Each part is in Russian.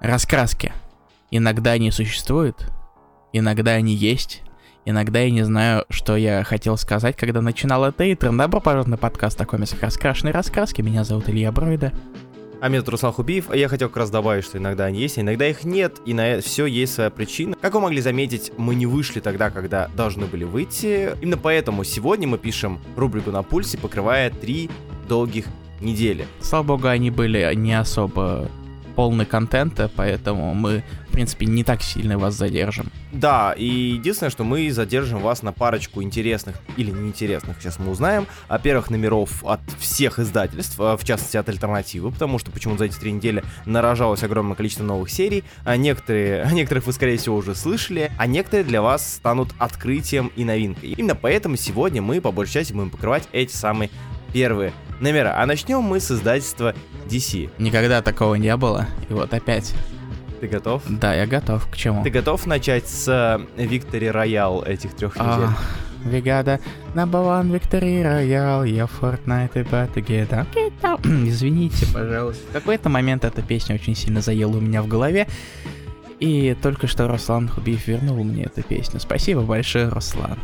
Раскраски. Иногда они существуют, иногда они есть, иногда я не знаю, что я хотел сказать, когда начинал это интро. Добро пожаловать на подкаст о комиксах «Раскрашенные раскраски». Меня зовут Илья Бройда. А меня Руслан Хубиев, а я хотел как раз добавить, что иногда они есть, а иногда их нет, и на это все есть своя причина. Как вы могли заметить, мы не вышли тогда, когда должны были выйти. Именно поэтому сегодня мы пишем рубрику на пульсе, покрывая три долгих недели. Слава богу, они были не особо полны контента, поэтому мы, в принципе, не так сильно вас задержим. Да, и единственное, что мы задержим вас на парочку интересных или неинтересных, сейчас мы узнаем, а первых номеров от всех издательств, а, в частности от Альтернативы, потому что почему-то за эти три недели нарожалось огромное количество новых серий, а некоторые, о некоторых вы, скорее всего, уже слышали, а некоторые для вас станут открытием и новинкой. Именно поэтому сегодня мы, по большей части, будем покрывать эти самые первые номера. А начнем мы с издательства DC. Никогда такого не было, и вот опять. Ты готов? Да, я готов. К чему? Ты готов начать с Виктори э, Роял этих трех недель? Вегада, number one Victory Royale, я Fortnite about to get up, get up. Извините, пожалуйста. В какой-то момент эта песня очень сильно заела у меня в голове. И только что Руслан Хубиев вернул мне эту песню. Спасибо большое, Руслан.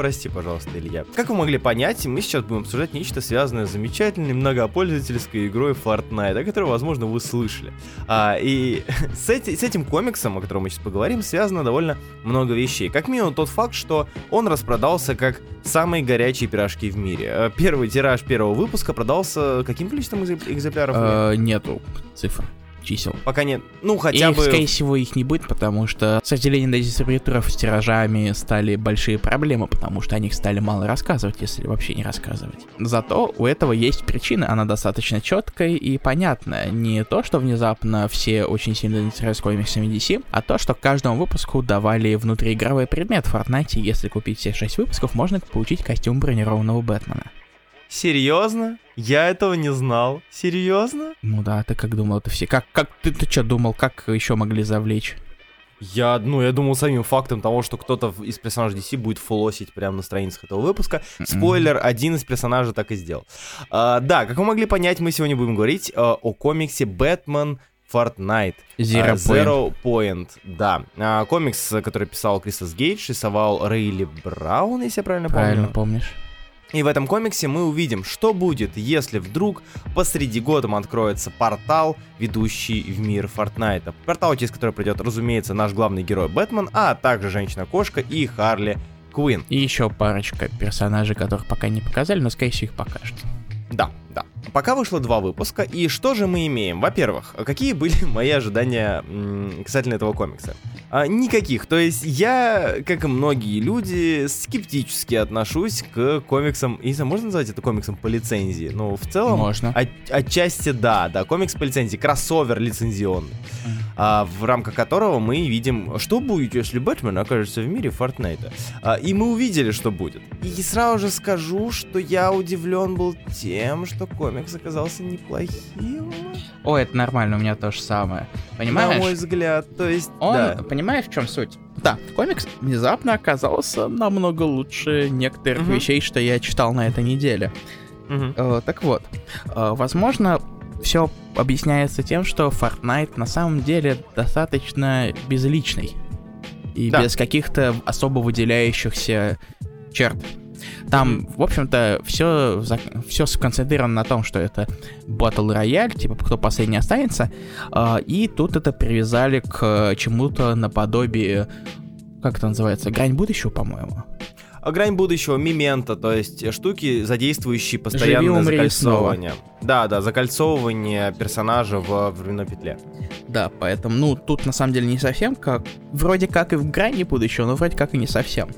Прости, пожалуйста, Илья. Как вы могли понять, мы сейчас будем обсуждать нечто связанное с замечательной многопользовательской игрой Fortnite, о которой, возможно, вы слышали. А, и с, эти, с этим комиксом, о котором мы сейчас поговорим, связано довольно много вещей. Как минимум тот факт, что он распродался как самые горячие пирожки в мире. А, первый тираж первого выпуска продался каким количеством экземпляров? Э, нету цифр чисел. Пока нет. Ну, хотя и, бы... скорее всего, их не будет, потому что, сожалению, для дистрибьюторов с тиражами стали большие проблемы, потому что о них стали мало рассказывать, если вообще не рассказывать. Зато у этого есть причина, она достаточно четкая и понятная. Не то, что внезапно все очень сильно интересуются комиксами DC, а то, что каждому выпуску давали внутриигровой предмет в Fortnite, если купить все 6 выпусков, можно получить костюм бронированного Бэтмена. Серьезно? Я этого не знал. Серьезно? Ну да, ты как думал, это все. Как, как ты, ты что думал, как еще могли завлечь? Я, ну, я думал самим фактом того, что кто-то из персонажей DC будет флосить прямо на страницах этого выпуска. М-м. Спойлер, один из персонажей так и сделал. А, да, как вы могли понять, мы сегодня будем говорить а, о комиксе «Бэтмен Fortnite. Zero, uh, Zero Point. Да. Uh, комикс, который писал Крисос Гейдж, рисовал Рейли Браун, если я правильно помню. Правильно помнишь. И в этом комиксе мы увидим, что будет, если вдруг посреди года откроется портал, ведущий в мир Фортнайта. Портал, через который придет, разумеется, наш главный герой Бэтмен, а также Женщина-кошка и Харли Куин. И еще парочка персонажей, которых пока не показали, но скорее всего их покажут. Да, да. Пока вышло два выпуска, и что же мы имеем? Во-первых, какие были мои ожидания касательно этого комикса? А, никаких. То есть я, как и многие люди, скептически отношусь к комиксам. Знаю, можно назвать это комиксом по лицензии? Ну, в целом... Можно. От, отчасти да, да. Комикс по лицензии, кроссовер лицензионный. А, в рамках которого мы видим, что будет, если Бэтмен окажется в мире Фортнайта. А, и мы увидели, что будет. И сразу же скажу, что я удивлен был тем, что комикс оказался неплохим. О, это нормально, у меня то же самое. Понимаешь? На мой взгляд, то есть... Он, да. понимаешь, в чем суть? Да, комикс внезапно оказался намного лучше некоторых угу. вещей, что я читал на этой неделе. Угу. Э, так вот, э, возможно, все объясняется тем, что Fortnite на самом деле достаточно безличный и да. без каких-то особо выделяющихся черт. Там, в общем-то, все, все сконцентрировано на том, что это Battle Royale, типа, кто последний останется. А, и тут это привязали к чему-то наподобие, как это называется, грань будущего, по-моему. А грань будущего, мимента, то есть штуки, задействующие постоянное Живи, закольцовывание. Снова. Да, да, закольцовывание персонажа в временной петле. Да, поэтому, ну, тут на самом деле не совсем как... Вроде как и в грани будущего, но вроде как и не совсем.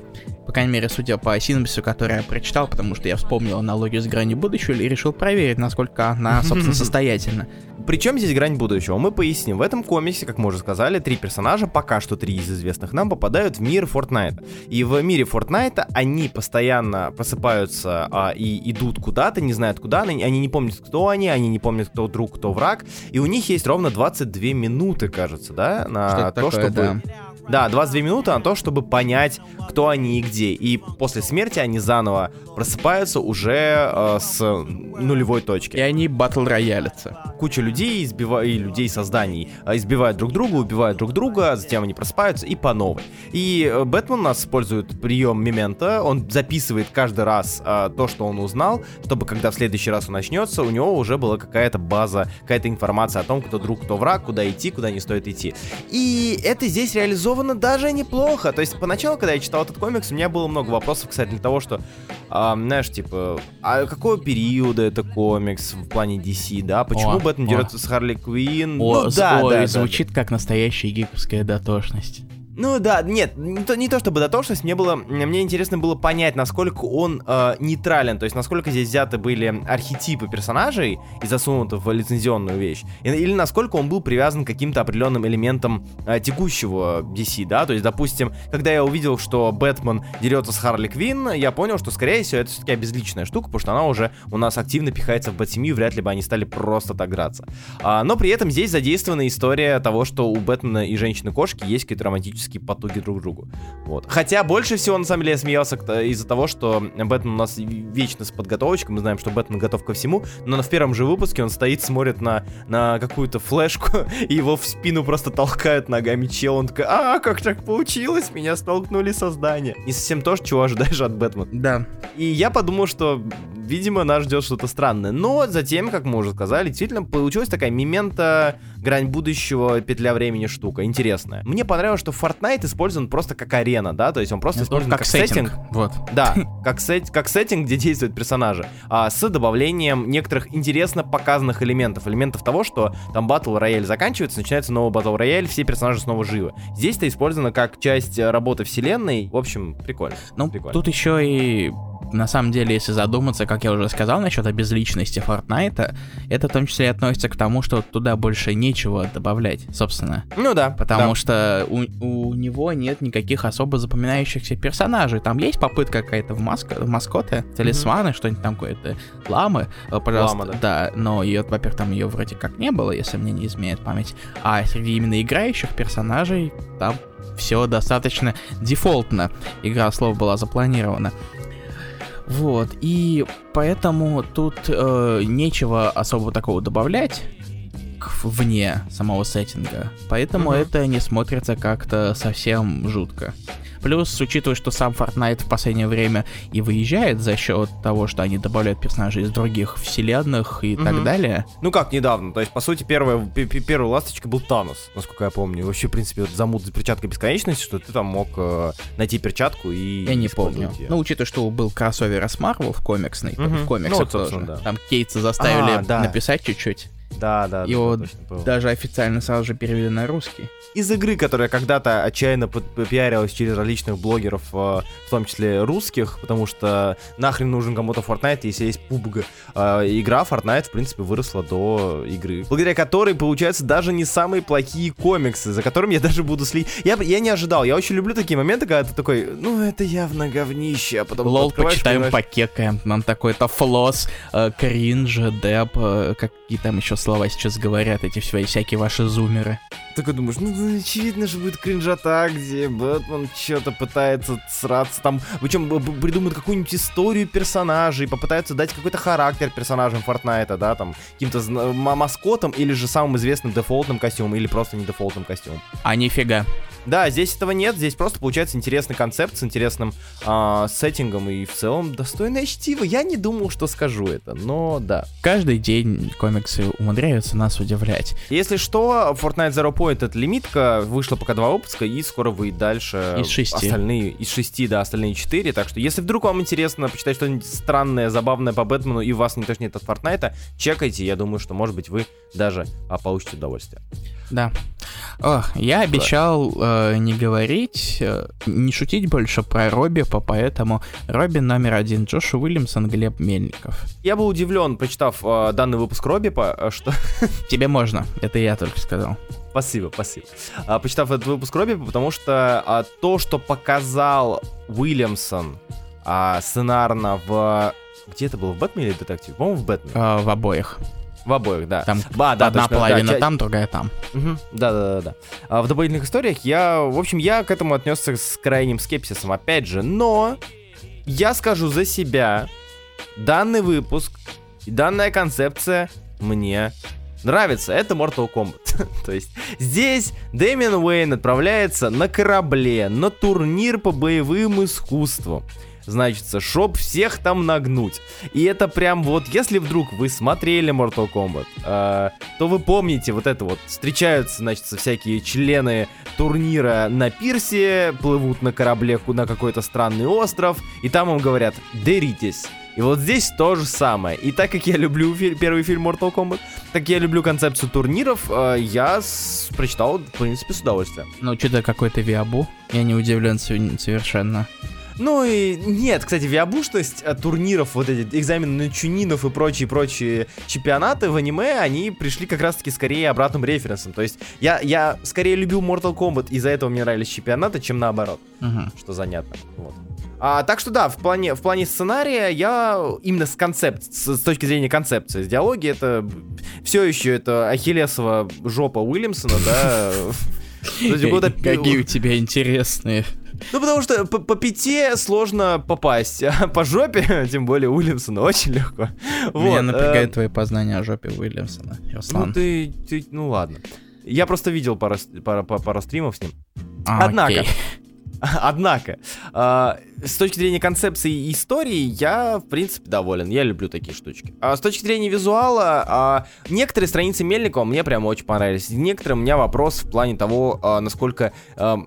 По крайней мере, судя по синопсису, который я прочитал, потому что я вспомнил аналогию с гранью будущего и решил проверить, насколько она, собственно, состоятельна. Причем здесь грань будущего? Мы поясним. В этом комиксе, как мы уже сказали, три персонажа, пока что три из известных нам, попадают в мир Фортнайта. И в мире Фортнайта они постоянно просыпаются а, и идут куда-то, не знают куда, они, они не помнят, кто они, они не помнят, кто друг, кто враг. И у них есть ровно 22 минуты, кажется, да, на Что то, такое, чтобы... Да. Да, 22 минуты на то, чтобы понять, кто они и где и после смерти они заново просыпаются уже э, с нулевой точки. И они батл роялятся. Куча людей, избива... и людей созданий э, избивают друг друга, убивают друг друга, затем они просыпаются и по новой. И э, Бэтмен у нас использует прием Мемента, он записывает каждый раз э, то, что он узнал, чтобы когда в следующий раз он начнется, у него уже была какая-то база, какая-то информация о том, кто друг, кто враг, куда идти, куда не стоит идти. И это здесь реализовано даже неплохо. То есть поначалу, когда я читал этот комикс, у меня было много вопросов, кстати, для того, что, э, знаешь, типа, а какого периода это комикс в плане DC, да? Почему о, Бэтмен дерется с Харли Квинн? О, ну, да, ой, да, звучит да, как настоящая гиковская дотошность. Ну да, нет, не то, не то чтобы дотошность, мне было, мне интересно было понять, насколько он э, нейтрален, то есть насколько здесь взяты были архетипы персонажей и засунуты в лицензионную вещь, или насколько он был привязан к каким-то определенным элементам э, текущего DC, да, то есть, допустим, когда я увидел, что Бэтмен дерется с Харли Квинн, я понял, что, скорее всего, это все-таки обезличенная штука, потому что она уже у нас активно пихается в Бэтсемью, вряд ли бы они стали просто так драться. А, но при этом здесь задействована история того, что у Бэтмена и Женщины-кошки есть какие-то романтические физические потуги друг к другу. Вот. Хотя больше всего, на самом деле, я смеялся из-за того, что Бэтмен у нас вечно с подготовочкой, мы знаем, что Бэтмен готов ко всему, но в первом же выпуске он стоит, смотрит на, на какую-то флешку, и его в спину просто толкают ногами чел, он такой, а, как так получилось, меня столкнули создания. Не совсем то, чего ожидаешь от Бэтмена. Да. И я подумал, что, видимо, нас ждет что-то странное. Но затем, как мы уже сказали, действительно получилась такая мемента грань будущего, петля времени штука. Интересная. Мне понравилось, что Fortnite использован просто как арена, да, то есть он просто Это использован как, как сеттинг. сеттинг. Вот. Да, как, сет, как сеттинг, где действуют персонажи. А с добавлением некоторых интересно показанных элементов. Элементов того, что там батл рояль заканчивается, начинается новый батл рояль, все персонажи снова живы. Здесь это использовано как часть работы вселенной. В общем, прикольно. Ну, прикольно. тут еще и на самом деле, если задуматься, как я уже сказал насчет обезличности Fortnite, это в том числе относится к тому, что туда больше нечего добавлять, собственно. Ну да. Потому да. что у, у него нет никаких особо запоминающихся персонажей. Там есть попытка какая-то в, маско, в маскоты, талисманы, mm-hmm. что-нибудь там какое-то, ламы, э, пожалуйста. Лама, да. да, но ее, во-первых, там ее вроде как не было, если мне не изменяет память. А среди именно играющих персонажей там все достаточно дефолтно. Игра слов была запланирована. Вот, и поэтому тут э, нечего особо такого добавлять вне самого сеттинга. Поэтому mm-hmm. это не смотрится как-то совсем жутко. Плюс, учитывая, что сам Fortnite в последнее время и выезжает за счет того, что они добавляют персонажей из других вселенных и угу. так далее. Ну как недавно, то есть, по сути, первая, первая ласточка был Танос, насколько я помню. Вообще, в принципе, вот замут за перчаткой бесконечности, что ты там мог э, найти перчатку и Я не помню. Ее. Ну, учитывая, что был кроссовер с Marvel в комиксной, угу. в комиксах ну, тоже. Да. Там Кейтса заставили а, да. написать чуть-чуть. Да, да. Его да, даже официально сразу же перевели на русский. Из игры, которая когда-то отчаянно пиарилась через различных блогеров, э, в том числе русских, потому что нахрен нужен кому-то Fortnite, если есть PUBG. Э, игра Fortnite, в принципе, выросла до игры, благодаря которой получаются даже не самые плохие комиксы, за которыми я даже буду следить. Я, я не ожидал, я очень люблю такие моменты, когда ты такой, ну это явно говнище, а потом Лол, почитаем, понимаешь... покекаем, нам такой-то флос, э, кринж, деп, э, какие там еще слова сейчас говорят, эти все, всякие ваши зумеры. Такой думаешь, ну, очевидно же будет кринжата, где Бэтмен что-то пытается сраться там, причем придумают какую-нибудь историю персонажей, попытаются дать какой-то характер персонажам Фортнайта, да, там, каким-то маскотом или же самым известным дефолтным костюмом, или просто не дефолтным костюмом. А нифига. Да, здесь этого нет, здесь просто получается интересный концепт с интересным э, сеттингом и в целом достойное чтиво. Я не думал, что скажу это, но да. Каждый день комиксы умудряются нас удивлять. Если что, Fortnite Zero Point это лимитка, вышло пока два выпуска, и скоро выйдет дальше из шести. остальные, из шести, да, остальные четыре, так что если вдруг вам интересно почитать что-нибудь странное, забавное по Бэтмену, и у вас не тошнит от Fortnite, чекайте, я думаю, что, может быть, вы даже а, получите удовольствие. Да. Ох, я обещал э, не говорить, э, не шутить больше про Робби, поэтому Робби номер один Джош Уильямсон, Глеб Мельников. Я был удивлен, прочитав э, данный выпуск Робби, э, что... Тебе можно, это я только сказал. Спасибо, спасибо. А, почитав этот выпуск Робби, потому что а, то, что показал Уильямсон а, сценарно в... Где это было, в Бэтмене или Детективе? По-моему, в Бэтмене. А, в обоих. В обоих, да. Там а, да, одна точно, половина да, там, другая там. Угу. Да, да, да, да. А в дополнительных историях я, в общем, я к этому отнесся с крайним скепсисом, опять же, но я скажу за себя, данный выпуск и данная концепция мне нравится. Это Mortal Kombat. То есть здесь Дэмиан Уэйн отправляется на корабле, на турнир по боевым искусствам значится, чтоб всех там нагнуть. И это прям вот, если вдруг вы смотрели Mortal Kombat, э, то вы помните вот это вот, встречаются, значит, всякие члены турнира на пирсе, плывут на корабле на какой-то странный остров, и там им говорят, деритесь. И вот здесь то же самое. И так как я люблю фи- первый фильм Mortal Kombat, так я люблю концепцию турниров, э, я с- прочитал, в принципе, с удовольствием. Ну, что-то какой-то виабу. Я не удивлен совершенно. Ну и нет, кстати, виабушность э, турниров, вот эти экзамены на чунинов и прочие-прочие чемпионаты в аниме, они пришли как раз-таки скорее обратным референсом. То есть я, я скорее любил Mortal Kombat, из-за этого мне нравились чемпионаты, чем наоборот. Угу. Что занятно. Вот. А, так что да, в плане, в плане сценария я именно с концепт, с, с точки зрения концепции, с диалоги это все еще это Ахиллесова жопа Уильямсона, да. Какие у тебя интересные ну, потому что по, по пяти сложно попасть, а по жопе, тем более Уильямсона, очень легко. Меня вот, напрягает э... твои познания о жопе Уильямсона, Руслан. Ну, ты, ты, ну ладно. Я просто видел пару, пару, пару, стримов с ним. А, Однако, окей. Однако, э, с точки зрения концепции и истории, я, в принципе, доволен. Я люблю такие штучки. А с точки зрения визуала, э, некоторые страницы Мельникова мне прям очень понравились. Некоторые у меня вопрос в плане того, э, насколько... Э,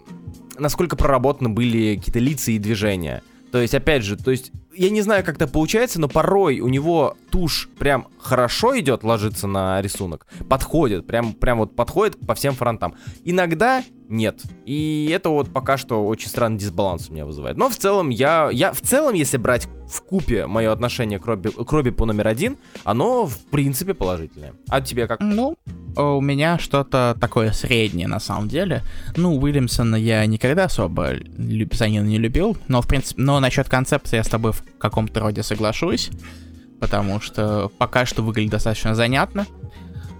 насколько проработаны были какие-то лица и движения. То есть, опять же, то есть, я не знаю, как это получается, но порой у него тушь прям хорошо идет, ложится на рисунок, подходит, прям, прям вот подходит по всем фронтам. Иногда нет. И это вот пока что очень странный дисбаланс у меня вызывает. Но в целом я, я в целом, если брать в купе мое отношение к Робби, к Робби по номер один, оно в принципе положительное. А тебе как? Ну, у меня что-то такое среднее на самом деле. Ну, Уильямсона я никогда особо писанина не любил, но в принципе, но насчет концепции я с тобой в каком-то роде соглашусь, потому что пока что выглядит достаточно занятно.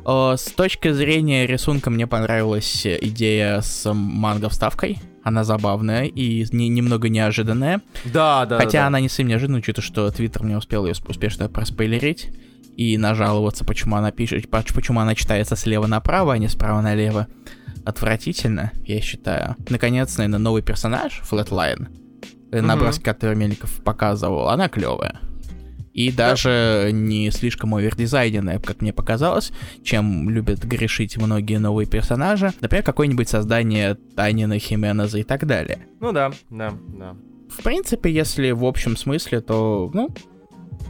С точки зрения рисунка мне понравилась идея с манго-вставкой. Она забавная и не, немного неожиданная. Да, да. Хотя да. она не совсем неожиданная, учитывая, что Твиттер мне успел ее успешно проспойлерить и нажаловаться, почему она пишет, почему она читается слева направо, а не справа налево. Отвратительно, я считаю. Наконец, наверное, новый персонаж, Flatline, mm-hmm. наброски, который Мельников показывал, она клевая и даже не слишком овердизайненная, как мне показалось, чем любят грешить многие новые персонажи. Например, какое-нибудь создание Танина, Хименеза и так далее. Ну да, да, да. В принципе, если в общем смысле, то, ну,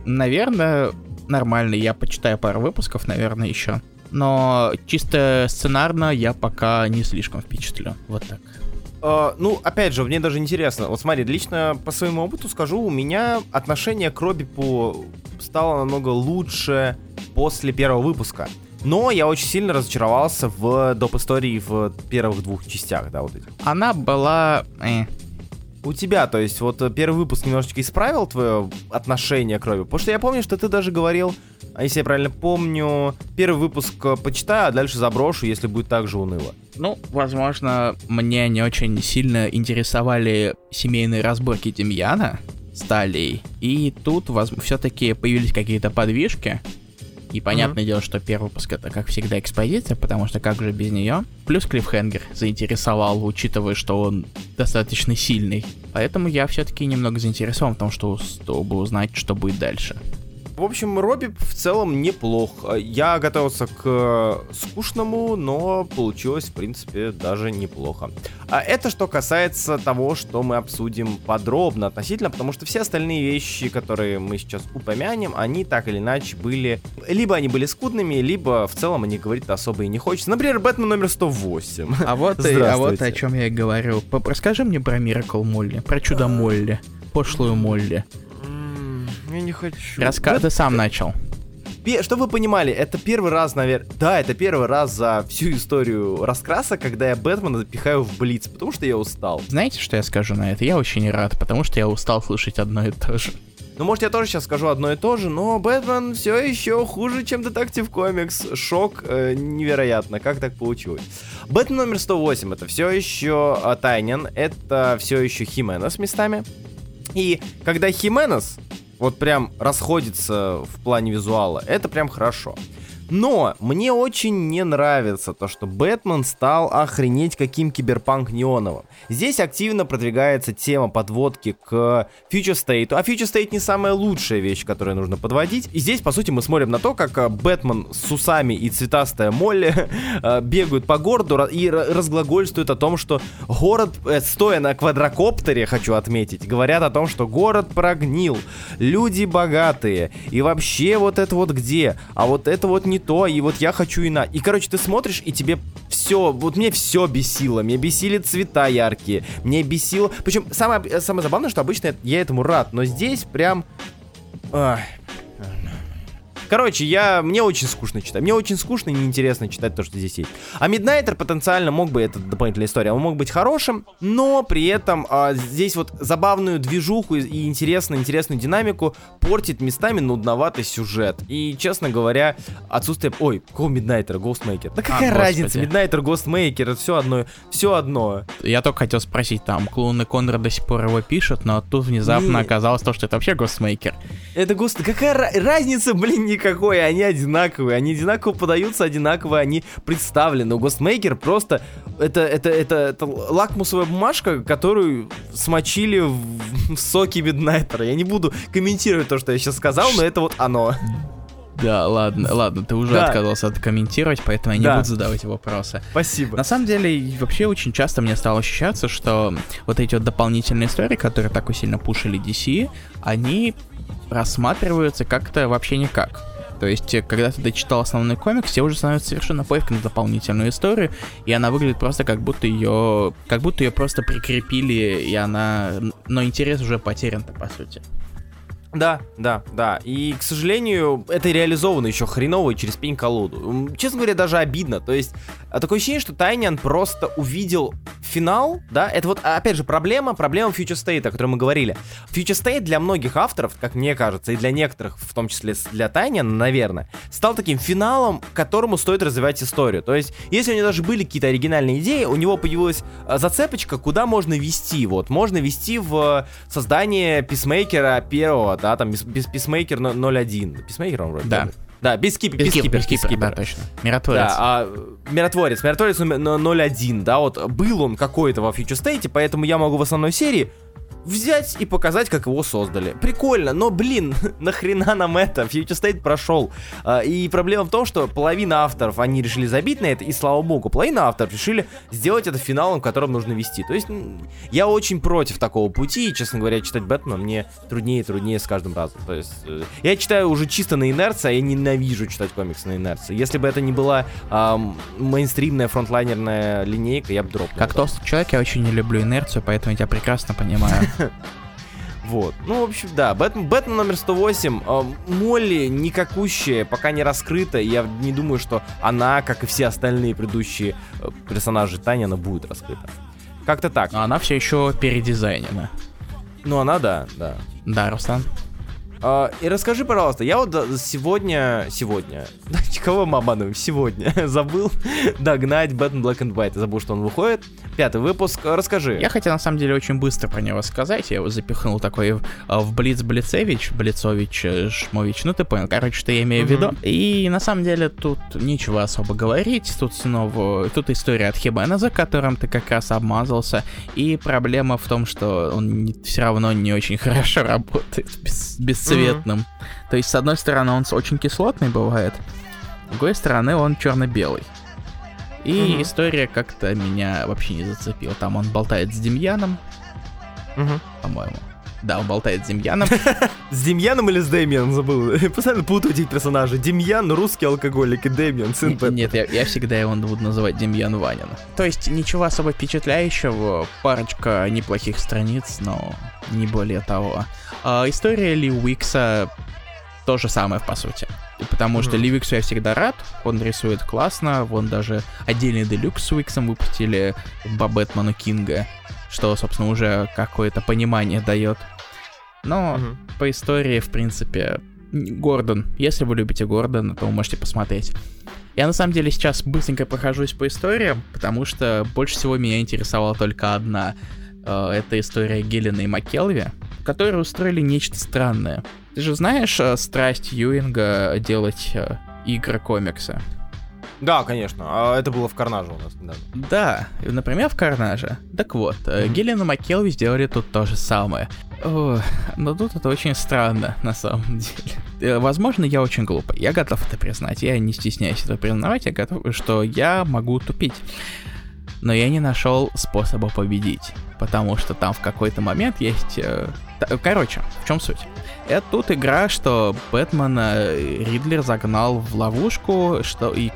наверное, нормально. Я почитаю пару выпусков, наверное, еще. Но чисто сценарно я пока не слишком впечатлен. Вот так. Uh, ну, опять же, мне даже интересно. Вот смотри, лично по своему опыту скажу, у меня отношение к Робипу стало намного лучше после первого выпуска. Но я очень сильно разочаровался в доп. истории в первых двух частях, да, вот этих. Она была... Э. У тебя, то есть, вот первый выпуск немножечко исправил твое отношение к Робби? Потому что я помню, что ты даже говорил, а если я правильно помню, первый выпуск э, почитаю, а дальше заброшу, если будет так же уныло. Ну, возможно, мне не очень сильно интересовали семейные разборки Демьяна с Талией. И тут все-таки появились какие-то подвижки. И понятное mm-hmm. дело, что первый выпуск это, как всегда, экспозиция, потому что как же без нее. Плюс Клиффхенгер заинтересовал, учитывая, что он достаточно сильный. Поэтому я все-таки немного заинтересован в том, что, чтобы узнать, что будет дальше. В общем, Робби в целом неплох. Я готовился к э, скучному, но получилось, в принципе, даже неплохо. А это что касается того, что мы обсудим подробно относительно, потому что все остальные вещи, которые мы сейчас упомянем, они так или иначе были... Либо они были скудными, либо в целом они говорить особо и не хочется. Например, Бэтмен номер 108. А вот, и, а вот о чем я и говорю. Расскажи мне про Миракл Молли, про чудо Молли, пошлую Молли. Я не хочу. Раска... Ты сам начал. Чтобы вы понимали, это первый раз, наверное... Да, это первый раз за всю историю раскраса, когда я Бэтмена запихаю в Блиц, потому что я устал. Знаете, что я скажу на это? Я очень рад, потому что я устал слышать одно и то же. Ну, может, я тоже сейчас скажу одно и то же, но Бэтмен все еще хуже, чем Детектив Комикс. Шок э, невероятно, как так получилось. Бэтмен номер 108 это все еще э, Тайнин, это все еще Хименес местами. И когда Хименес вот прям расходится в плане визуала, это прям хорошо. Но мне очень не нравится то, что Бэтмен стал охренеть каким киберпанк неоновым. Здесь активно продвигается тема подводки к Future State, а Future State не самая лучшая вещь, которую нужно подводить. И здесь, по сути, мы смотрим на то, как э, Бэтмен с усами и цветастая Молли э, бегают по городу и разглагольствуют о том, что город, э, стоя на квадрокоптере, хочу отметить, говорят о том, что город прогнил, люди богатые, и вообще вот это вот где, а вот это вот не не то, и вот я хочу и на. И, короче, ты смотришь, и тебе все, вот мне все бесило. Мне бесили цвета яркие, мне бесило... Причем самое, самое забавное, что обычно я этому рад, но здесь прям... Ах, Короче, я, мне очень скучно читать. Мне очень скучно и неинтересно читать то, что здесь есть. А Миднайтер потенциально мог бы, это дополнительная история, он мог быть хорошим, но при этом а, здесь вот забавную движуху и интересную, интересную динамику портит местами нудноватый сюжет. И, честно говоря, отсутствие... Ой, какого Миднайтера, Ghostmaker? Да какая а, разница, Миднайтер, Ghostmaker, это все одно, все одно. Я только хотел спросить, там, клоуны Конрад до сих пор его пишут, но тут внезапно не... оказалось то, что это вообще Ghostmaker. Это Ghost... Какая разница, блин, никакой, они одинаковые, они одинаково подаются, одинаково они представлены. У Ghostmaker просто это, это, это, это лакмусовая бумажка, которую смочили в, в соки Миднайтера. Я не буду комментировать то, что я сейчас сказал, но это вот оно. Да, ладно, ладно, ты уже да. отказался от комментировать, поэтому я не да. буду задавать вопросы. Спасибо. На самом деле, вообще очень часто мне стало ощущаться, что вот эти вот дополнительные истории, которые так сильно пушили DC, они рассматриваются как-то вообще никак. То есть, э, когда ты дочитал основной комикс, тебе уже становится совершенно пофиг на дополнительную историю, и она выглядит просто как будто ее, как будто ее просто прикрепили, и она, но интерес уже потерян-то по сути. Да, да, да. И, к сожалению, это реализовано еще хреново и через пень-колоду. Честно говоря, даже обидно. То есть, а, такое ощущение, что Тайнян просто увидел финал, да, это вот, опять же, проблема, проблема Future State, о которой мы говорили. Future State для многих авторов, как мне кажется, и для некоторых, в том числе для Тайняна, наверное, стал таким финалом, которому стоит развивать историю. То есть, если у него даже были какие-то оригинальные идеи, у него появилась а, зацепочка, куда можно вести. Вот, можно вести в создание писмейкера первого, да, там, без, без писмейкер 01. Писмейкер он вроде. Да. Да, без кипер, без кипер, без кипер, да, точно. Миротворец. Да, а, миротворец, миротворец 01, да, вот был он какой-то во Future State, поэтому я могу в основной серии взять и показать, как его создали. Прикольно, но, блин, нахрена нам это? Future State прошел. А, и проблема в том, что половина авторов, они решили забить на это, и слава богу, половина авторов решили сделать это финалом, которым нужно вести. То есть, я очень против такого пути, и, честно говоря, читать Бэтмена мне труднее и труднее с каждым разом. То есть, э, я читаю уже чисто на инерции, а я ненавижу читать комиксы на инерции. Если бы это не была эм, мейнстримная фронтлайнерная линейка, я бы дропнул. Как толстый человек, я очень не люблю инерцию, поэтому я тебя прекрасно понимаю. Вот. Ну, в общем, да. Бэтмен, Бэтмен номер 108. Э, Молли никакущая, пока не раскрыта. Я не думаю, что она, как и все остальные предыдущие э, персонажи Тани, она будет раскрыта. Как-то так. Но она все еще передизайнена. Ну, она да, да. Да, Руслан. Uh, и расскажи, пожалуйста, я вот сегодня, сегодня, кого мы обманываем, сегодня забыл догнать Batman Black and White, забыл, что он выходит, пятый выпуск, расскажи. Я хотел, на самом деле, очень быстро про него сказать, я его запихнул такой в, в Блиц Блицевич, Блицович, э, Шмович, ну ты понял, короче, что я имею в виду. И на самом деле тут нечего особо говорить, тут снова, тут история от Хибена, за которым ты как раз обмазался, и проблема в том, что он все равно не очень хорошо работает. Без, без цветным. Mm-hmm. То есть, с одной стороны, он очень кислотный бывает, с другой стороны, он черно-белый. И mm-hmm. история как-то меня вообще не зацепила. Там он болтает с Демьяном, mm-hmm. по-моему. Да, он болтает с Демьяном. С Демьяном или с Дэмианом забыл? Постоянно путаю этих персонажей. Демьян, русский алкоголик, и Дэмиан, сын Бэтмена. Нет, я, я всегда его буду называть Демьян Ванин. То есть ничего особо впечатляющего, парочка неплохих страниц, но не более того. А, история Ли Уикса то же самое, по сути. Потому mm-hmm. что Ли Уиксу я всегда рад, он рисует классно, вон даже отдельный делюкс с Уиксом выпустили по Бэтмену Кинга, что, собственно, уже какое-то понимание дает. Но угу. по истории, в принципе, Гордон. Если вы любите Гордона, то вы можете посмотреть. Я на самом деле сейчас быстренько прохожусь по историям, потому что больше всего меня интересовала только одна. Э, это история Гиллина и Маккелви, которые устроили нечто странное. Ты же знаешь э, страсть Юинга делать э, игры комиксы? Да, конечно. А это было в Карнаже у нас недавно. Да, например, в Карнаже. Так вот, mm-hmm. Гиллен и Маккелви сделали тут то же самое. О, но тут это очень странно, на самом деле. Э, возможно, я очень глупый. Я готов это признать. Я не стесняюсь это признавать. Я готов, что я могу тупить. Но я не нашел способа победить. Потому что там в какой-то момент есть... Э, короче, в чем суть? Это тут игра, что Бэтмена Ридлер загнал в ловушку, что и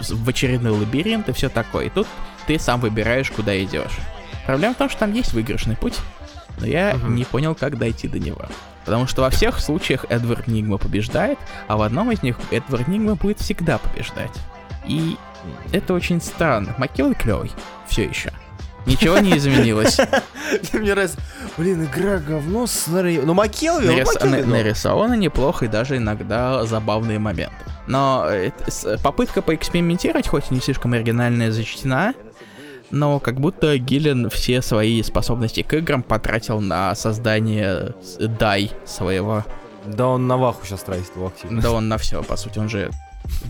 в очередной лабиринт и все такое. И тут ты сам выбираешь, куда идешь. Проблема в том, что там есть выигрышный путь, но я угу. не понял, как дойти до него. Потому что во всех случаях Эдвард Нигма побеждает, а в одном из них Эдвард Нигма будет всегда побеждать. И это очень странно. Маккеллой клевый. Все еще. Ничего не изменилось. Мне нравится. Блин, игра говно, сценарий. Ну, Маккелви, Нарис... Нарисовано неплохо и даже иногда забавные моменты. Но попытка поэкспериментировать, хоть и не слишком оригинальная, зачтена, но как будто Гиллен все свои способности к играм потратил на создание дай своего. Да он на ваху сейчас тратит его активно. Да он на все, по сути, он же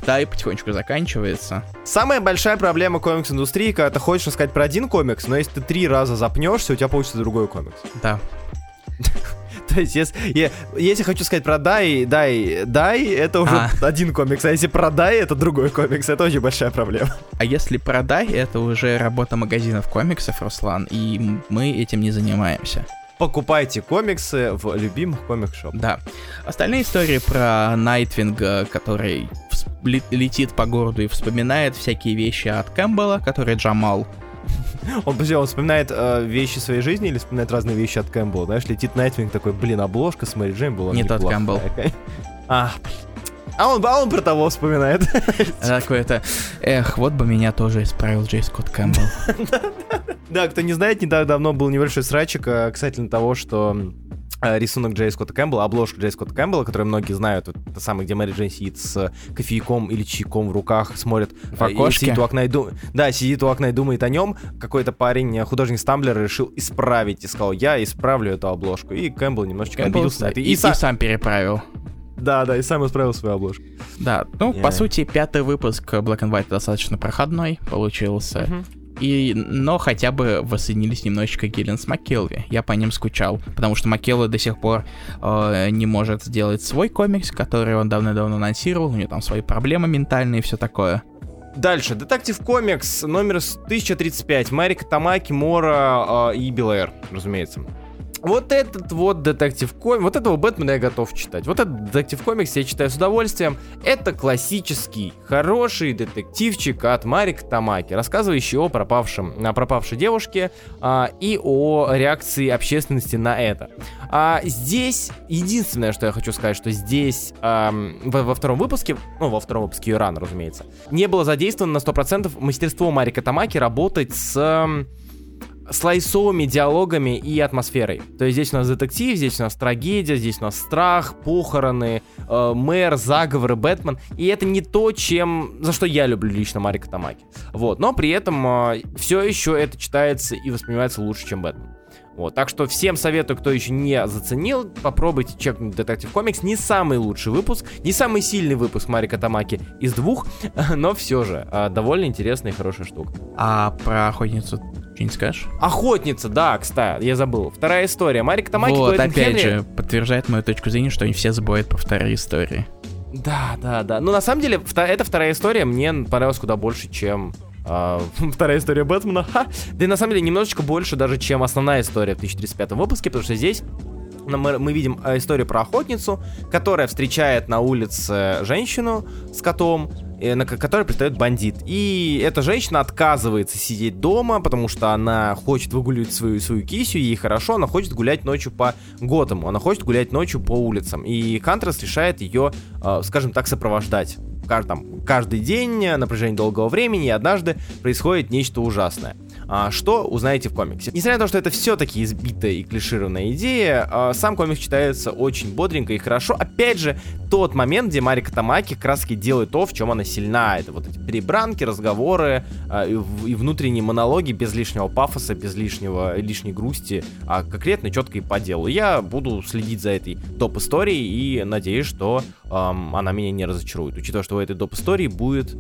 дай потихонечку заканчивается. Самая большая проблема комикс-индустрии, когда ты хочешь рассказать про один комикс, но если ты три раза запнешься, у тебя получится другой комикс. Да. То есть, если, я, если хочу сказать про Дай, Дай, Дай, это уже а. один комикс, а если про Дай, это другой комикс, это очень большая проблема. А если про Дай, это уже работа магазинов комиксов, Руслан, и мы этим не занимаемся покупайте комиксы в любимых комик-шопах. Да. Остальные истории про Найтвинга, который летит по городу и вспоминает всякие вещи от Кэмпбелла, который Джамал Он, подожди, он вспоминает э, вещи своей жизни или вспоминает разные вещи от Кэмпбелла? Знаешь, летит Найтвинг такой, блин, обложка с Мэри Джейн была Не тот Кэмпбелл. А, а он, а он про того вспоминает. Такой это, эх, вот бы меня тоже исправил Джей Скотт Кэмпбелл. Да, кто не знает, не так давно был небольшой срачик э, касательно того, что рисунок Джей Скотта Кэмпбелла, обложка Джей Скотта Кэмпбелла, который многие знают, вот это самый, где Мэри Джейн сидит с кофейком или чайком в руках, смотрит в окошке. сидит у окна и дум... Да, сидит у окна и думает о нем. Какой-то парень, э, художник Стамблер, решил исправить и сказал, я исправлю эту обложку. И Кэмпбелл немножечко Кэмпбелл, обиделся это. И, и, и сам переправил. Да, да, и сам исправил свою обложку. Да, ну, yeah. по сути, пятый выпуск Black and White достаточно проходной получился. Uh-huh. И, но хотя бы воссоединились немножечко Гиллен с Маккелви. Я по ним скучал, потому что Маккелви до сих пор э, не может сделать свой комикс, который он давно-давно анонсировал, у него там свои проблемы ментальные и все такое. Дальше. Детектив комикс номер 1035. Марик Тамаки, Мора э, и Билэр, разумеется. Вот этот вот детектив комикс, вот этого Бэтмена я готов читать. Вот этот детектив комикс я читаю с удовольствием. Это классический, хороший детективчик от Марика Тамаки, рассказывающий о пропавшем, о пропавшей девушке а, и о реакции общественности на это. А здесь единственное, что я хочу сказать, что здесь а, во, во втором выпуске, ну во втором выпуске Ирана, разумеется, не было задействовано на 100% мастерство Марика Тамаки работать с слайсовыми диалогами и атмосферой. То есть здесь у нас детектив, здесь у нас трагедия, здесь у нас страх, похороны, э, мэр, заговоры, Бэтмен. И это не то, чем за что я люблю лично Марика Тамаки. Вот, но при этом э, все еще это читается и воспринимается лучше, чем Бэтмен. Вот, так что всем советую, кто еще не заценил, попробуйте чекнуть Детектив Комикс. Не самый лучший выпуск, не самый сильный выпуск Марика Тамаки из двух, но все же э, довольно интересная и хорошая штука. А про охотницу что-нибудь скажешь? Охотница, да, кстати, я забыл. Вторая история. Марик Тамаки Вот, опять Хенри... же, подтверждает мою точку зрения, что они все забывают по второй истории. Да, да, да. Ну, на самом деле, эта вторая история мне понравилась куда больше, чем Uh, вторая история Бэтмена. Ха. Да и на самом деле немножечко больше даже, чем основная история в 1035 выпуске, потому что здесь мы, мы видим э, историю про охотницу, которая встречает на улице женщину с котом, Э, на который пристает бандит. И эта женщина отказывается сидеть дома, потому что она хочет выгуливать свою, свою кисю, ей хорошо, она хочет гулять ночью по Готэму, она хочет гулять ночью по улицам. И Хантерс решает ее, э, скажем так, сопровождать. Там, каждый день, на протяжении долгого времени, и однажды происходит нечто ужасное. А, что узнаете в комиксе. Несмотря на то, что это все-таки избитая и клишированная идея, а, сам комикс читается очень бодренько и хорошо. Опять же, тот момент, где Марика Тамаки краски делает то, в чем она сильна. Это вот эти перебранки, разговоры а, и, внутренние монологи без лишнего пафоса, без лишнего, лишней грусти, а конкретно, четко и по делу. Я буду следить за этой топ-историей и надеюсь, что эм, она меня не разочарует. Учитывая, что у этой доп-истории будет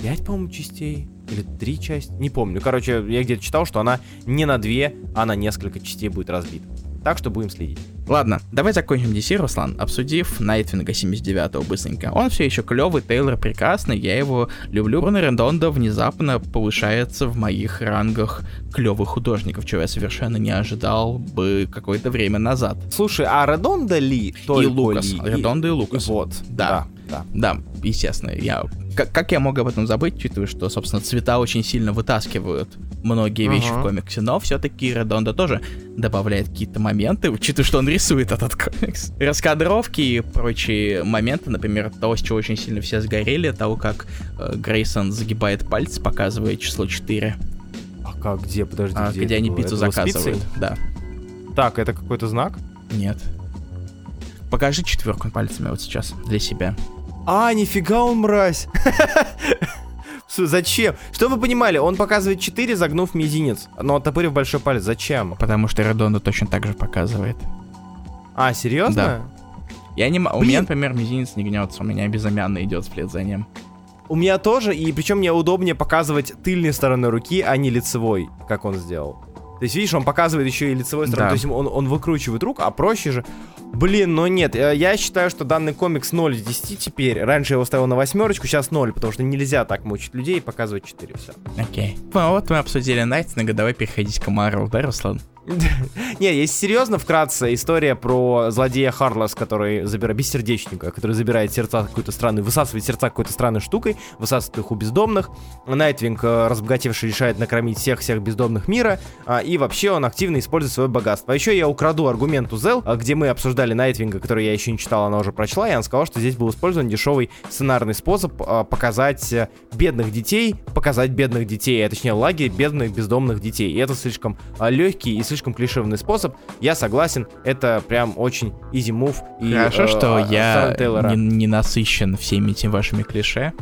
5, по-моему, частей. Или 3 части. Не помню. Короче, я где-то читал, что она не на 2, а на несколько частей будет разбита. Так что будем следить. Ладно, давай закончим DC, Руслан, обсудив Найтвинга 79-го быстренько. Он все еще клевый, Тейлор прекрасный, я его люблю. Бруно Рендондо внезапно повышается в моих рангах клевых художников, чего я совершенно не ожидал бы какое-то время назад. Слушай, а Редонда ли? И Лукас. Ли? Редонда и Лукас. Вот, да. Да, да, да естественно. Я как, как я мог об этом забыть, учитывая, что, собственно, цвета очень сильно вытаскивают многие uh-huh. вещи в комиксе, но все-таки Редонда тоже добавляет какие-то моменты, учитывая, что он рисует этот комикс. Раскадровки и прочие моменты, например, того, с чего очень сильно все сгорели, того, как э, Грейсон загибает пальцы, показывая число 4. А как, где, подожди, а, где, где они пиццу это заказывают, да. Так, это какой-то знак? Нет. Покажи четверку пальцами вот сейчас для себя. А, нифига он мразь. Зачем? Что вы понимали? Он показывает 4, загнув мизинец, но оттопырив большой палец. Зачем? Потому что Редонда точно так же показывает. А, серьезно? Да. Я не... У меня, например, мизинец не гнется, у меня безымянно идет вслед за ним. У меня тоже, и причем мне удобнее показывать тыльной стороной руки, а не лицевой, как он сделал. То есть, видишь, он показывает еще и лицевой стороной. Да. То есть он, он выкручивает руку, а проще же. Блин, но нет, э, я считаю, что данный комикс 0 из 10 теперь. Раньше я его ставил на восьмерочку, сейчас 0, потому что нельзя так мучить людей и показывать 4, все. Окей. Ну, вот мы обсудили Найтинга, давай переходить к Марвел, да, Руслан? Не, если серьезно, вкратце, история про злодея Харлас, который забирает бессердечника, который забирает сердца какой-то страны, высасывает сердца какой-то странной штукой, высасывает их у бездомных. Найтвинг, э, разбогатевший, решает накормить всех-всех бездомных мира, а, и вообще он активно использует свое богатство. А еще я украду аргумент у Зел, а, где мы обсуждали Найтвинга, который я еще не читал, она уже прочла, и она сказала, что здесь был использован дешевый сценарный способ а, показать э, бедных детей, показать бедных детей, а точнее лагерь бедных бездомных детей. И это слишком легкий и слишком слишком клишированный способ. Я согласен, это прям очень easy move. И, Хорошо, э, что я не, не насыщен всеми этими вашими клише.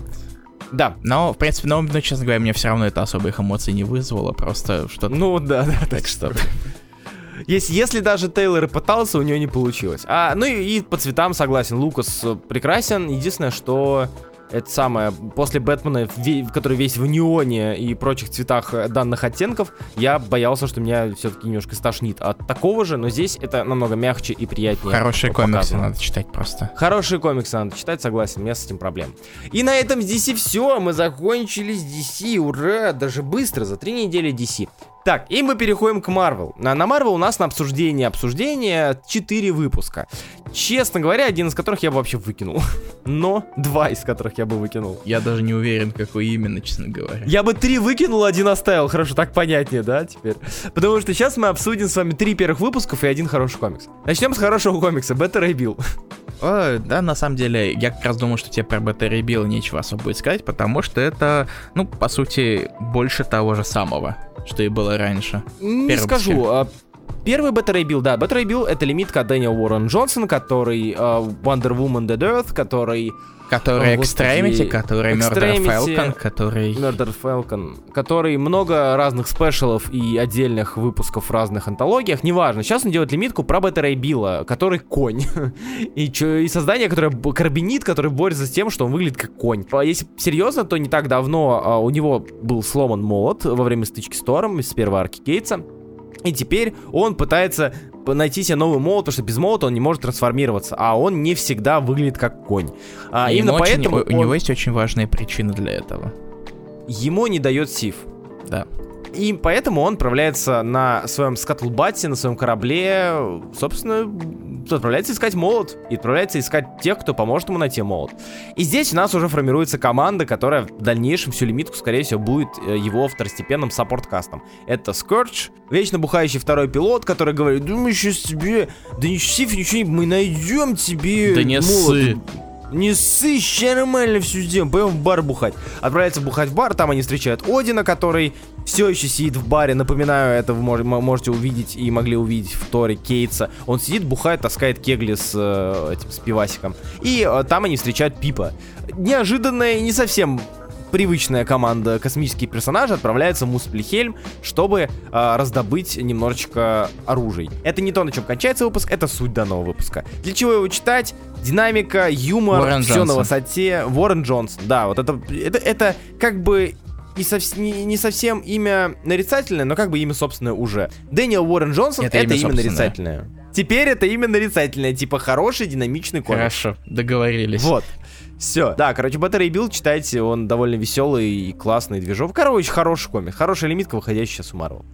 Да. Но, в принципе, но, но, честно говоря, мне все равно это особо их эмоций не вызвало, просто что-то... Ну, да, да, так что... Если, если даже Тейлор и пытался, у него не получилось. А, ну и, и по цветам согласен, Лукас прекрасен. Единственное, что это самое, после Бэтмена, который весь в неоне и прочих цветах э, данных оттенков, я боялся, что меня все-таки немножко стошнит от такого же, но здесь это намного мягче и приятнее. Хорошие комиксы надо читать просто. Хорошие комиксы надо читать, согласен, у меня с этим проблем. И на этом DC все, мы закончили с DC, ура, даже быстро, за три недели DC. Так, и мы переходим к Marvel. На, Marvel у нас на обсуждение обсуждение 4 выпуска. Честно говоря, один из которых я бы вообще выкинул. Но два из которых я бы выкинул. Я даже не уверен, какой именно, честно говоря. Я бы три выкинул, один оставил. Хорошо, так понятнее, да, теперь? Потому что сейчас мы обсудим с вами три первых выпусков и один хороший комикс. Начнем с хорошего комикса, Better Bill. О, да, на самом деле, я как раз думал, что тебе про Better Ray Bill нечего особо будет сказать, потому что это, ну, по сути, больше того же самого что и было раньше. Не скажу. А, первый Better Ray Bill, да, Better Ray Bill это лимитка Дэниел Уоррен Джонсон, который uh, Wonder Woman Dead Earth, который Который Extremity, который Murder Falcon, который... Murder Falcon, который много разных спешалов и отдельных выпусков в разных антологиях, неважно. Сейчас он делает лимитку про Беттера Билла, который конь. и, чё, и создание, которое карбинит, который борется с тем, что он выглядит как конь. Если серьезно, то не так давно а, у него был сломан молот во время стычки с Тором с первой арки Гейтса. И теперь он пытается найти себе новый молот, потому что без молота он не может трансформироваться, а он не всегда выглядит как конь. А, именно поэтому очень, он... у него есть очень важная причина для этого. Ему не дает Сив. Да. И поэтому он отправляется на своем скатлбате, на своем корабле, собственно, отправляется искать молот. И отправляется искать тех, кто поможет ему найти молот. И здесь у нас уже формируется команда, которая в дальнейшем всю лимитку, скорее всего, будет э, его второстепенным саппорт-кастом. Это Скорч, вечно бухающий второй пилот, который говорит, да мы сейчас тебе, да не сиф, ничего не, мы найдем тебе Да не молот. Не ссы, ща нормально все сделаем, пойдем в бар бухать. Отправляется бухать в бар, там они встречают Одина, который все еще сидит в баре. Напоминаю, это вы можете увидеть и могли увидеть в Торе Кейтса. Он сидит, бухает, таскает кегли с э, этим с пивасиком. И э, там они встречают Пипа. Неожиданная не совсем привычная команда космические персонажи отправляется в Мусплихельм, чтобы э, раздобыть немножечко оружий. Это не то, на чем кончается выпуск, это суть данного выпуска. Для чего его читать? Динамика, юмор, Уоррен все Джонсон. на высоте. Уоррен Джонсон, да, вот это, это, это как бы и сов- не, не совсем имя нарицательное, но как бы имя собственное уже. Дэниел Уоррен Джонсон это, это имя, имя нарицательное. Теперь это имя нарицательное, типа хороший, динамичный комик. Хорошо, договорились. Вот. Все. Да, короче, Battery Build читайте, он довольно веселый и классный движок. Короче, хороший комик, хорошая лимитка, выходящая сейчас у Marvel.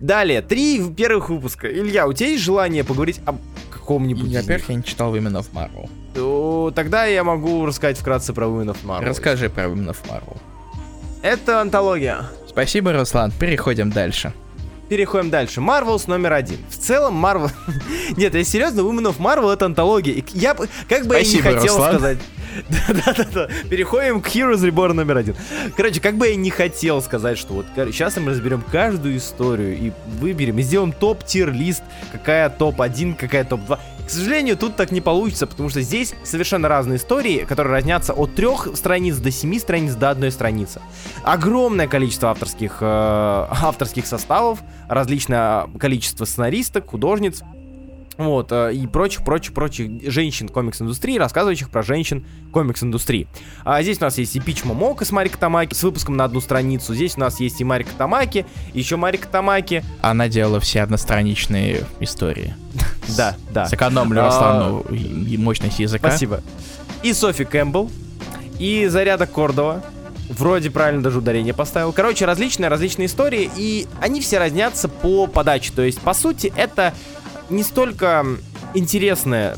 Далее, три первых выпуска. Илья, у тебя есть желание поговорить о каком-нибудь Во-первых, я не читал Women of Marvel. То, тогда я могу рассказать вкратце про Women of Marvel. Расскажи про Women of Marvel. Это антология. Спасибо, Руслан. Переходим дальше. Переходим дальше. Marvels номер один. В целом, Marvel... Нет, я серьезно, Women of Marvel это антология. Я как бы Спасибо, я не хотел Руслан. сказать... Да-да-да. Переходим к Heroes Reborn номер один. Короче, как бы я не хотел сказать, что вот сейчас мы разберем каждую историю и выберем, и сделаем топ-тир-лист, какая топ-1, какая топ-2. К сожалению, тут так не получится, потому что здесь совершенно разные истории, которые разнятся от трех страниц до семи страниц до одной страницы. Огромное количество авторских, э, авторских составов, различное количество сценаристок, художниц, вот, э, и прочих, прочих, прочих женщин комикс-индустрии, рассказывающих про женщин комикс-индустрии. А здесь у нас есть и Пич Момока с Марика Тамаки с выпуском на одну страницу. Здесь у нас есть и Марика Тамаки, еще Марика Тамаки. Она делала все одностраничные истории. Да, да. Сэкономлю основную мощность языка. Спасибо. И Софи Кэмпбелл, и Заряда Кордова, Вроде правильно даже ударение поставил. Короче, различные, различные истории, и они все разнятся по подаче. То есть, по сути, это не столько интересное,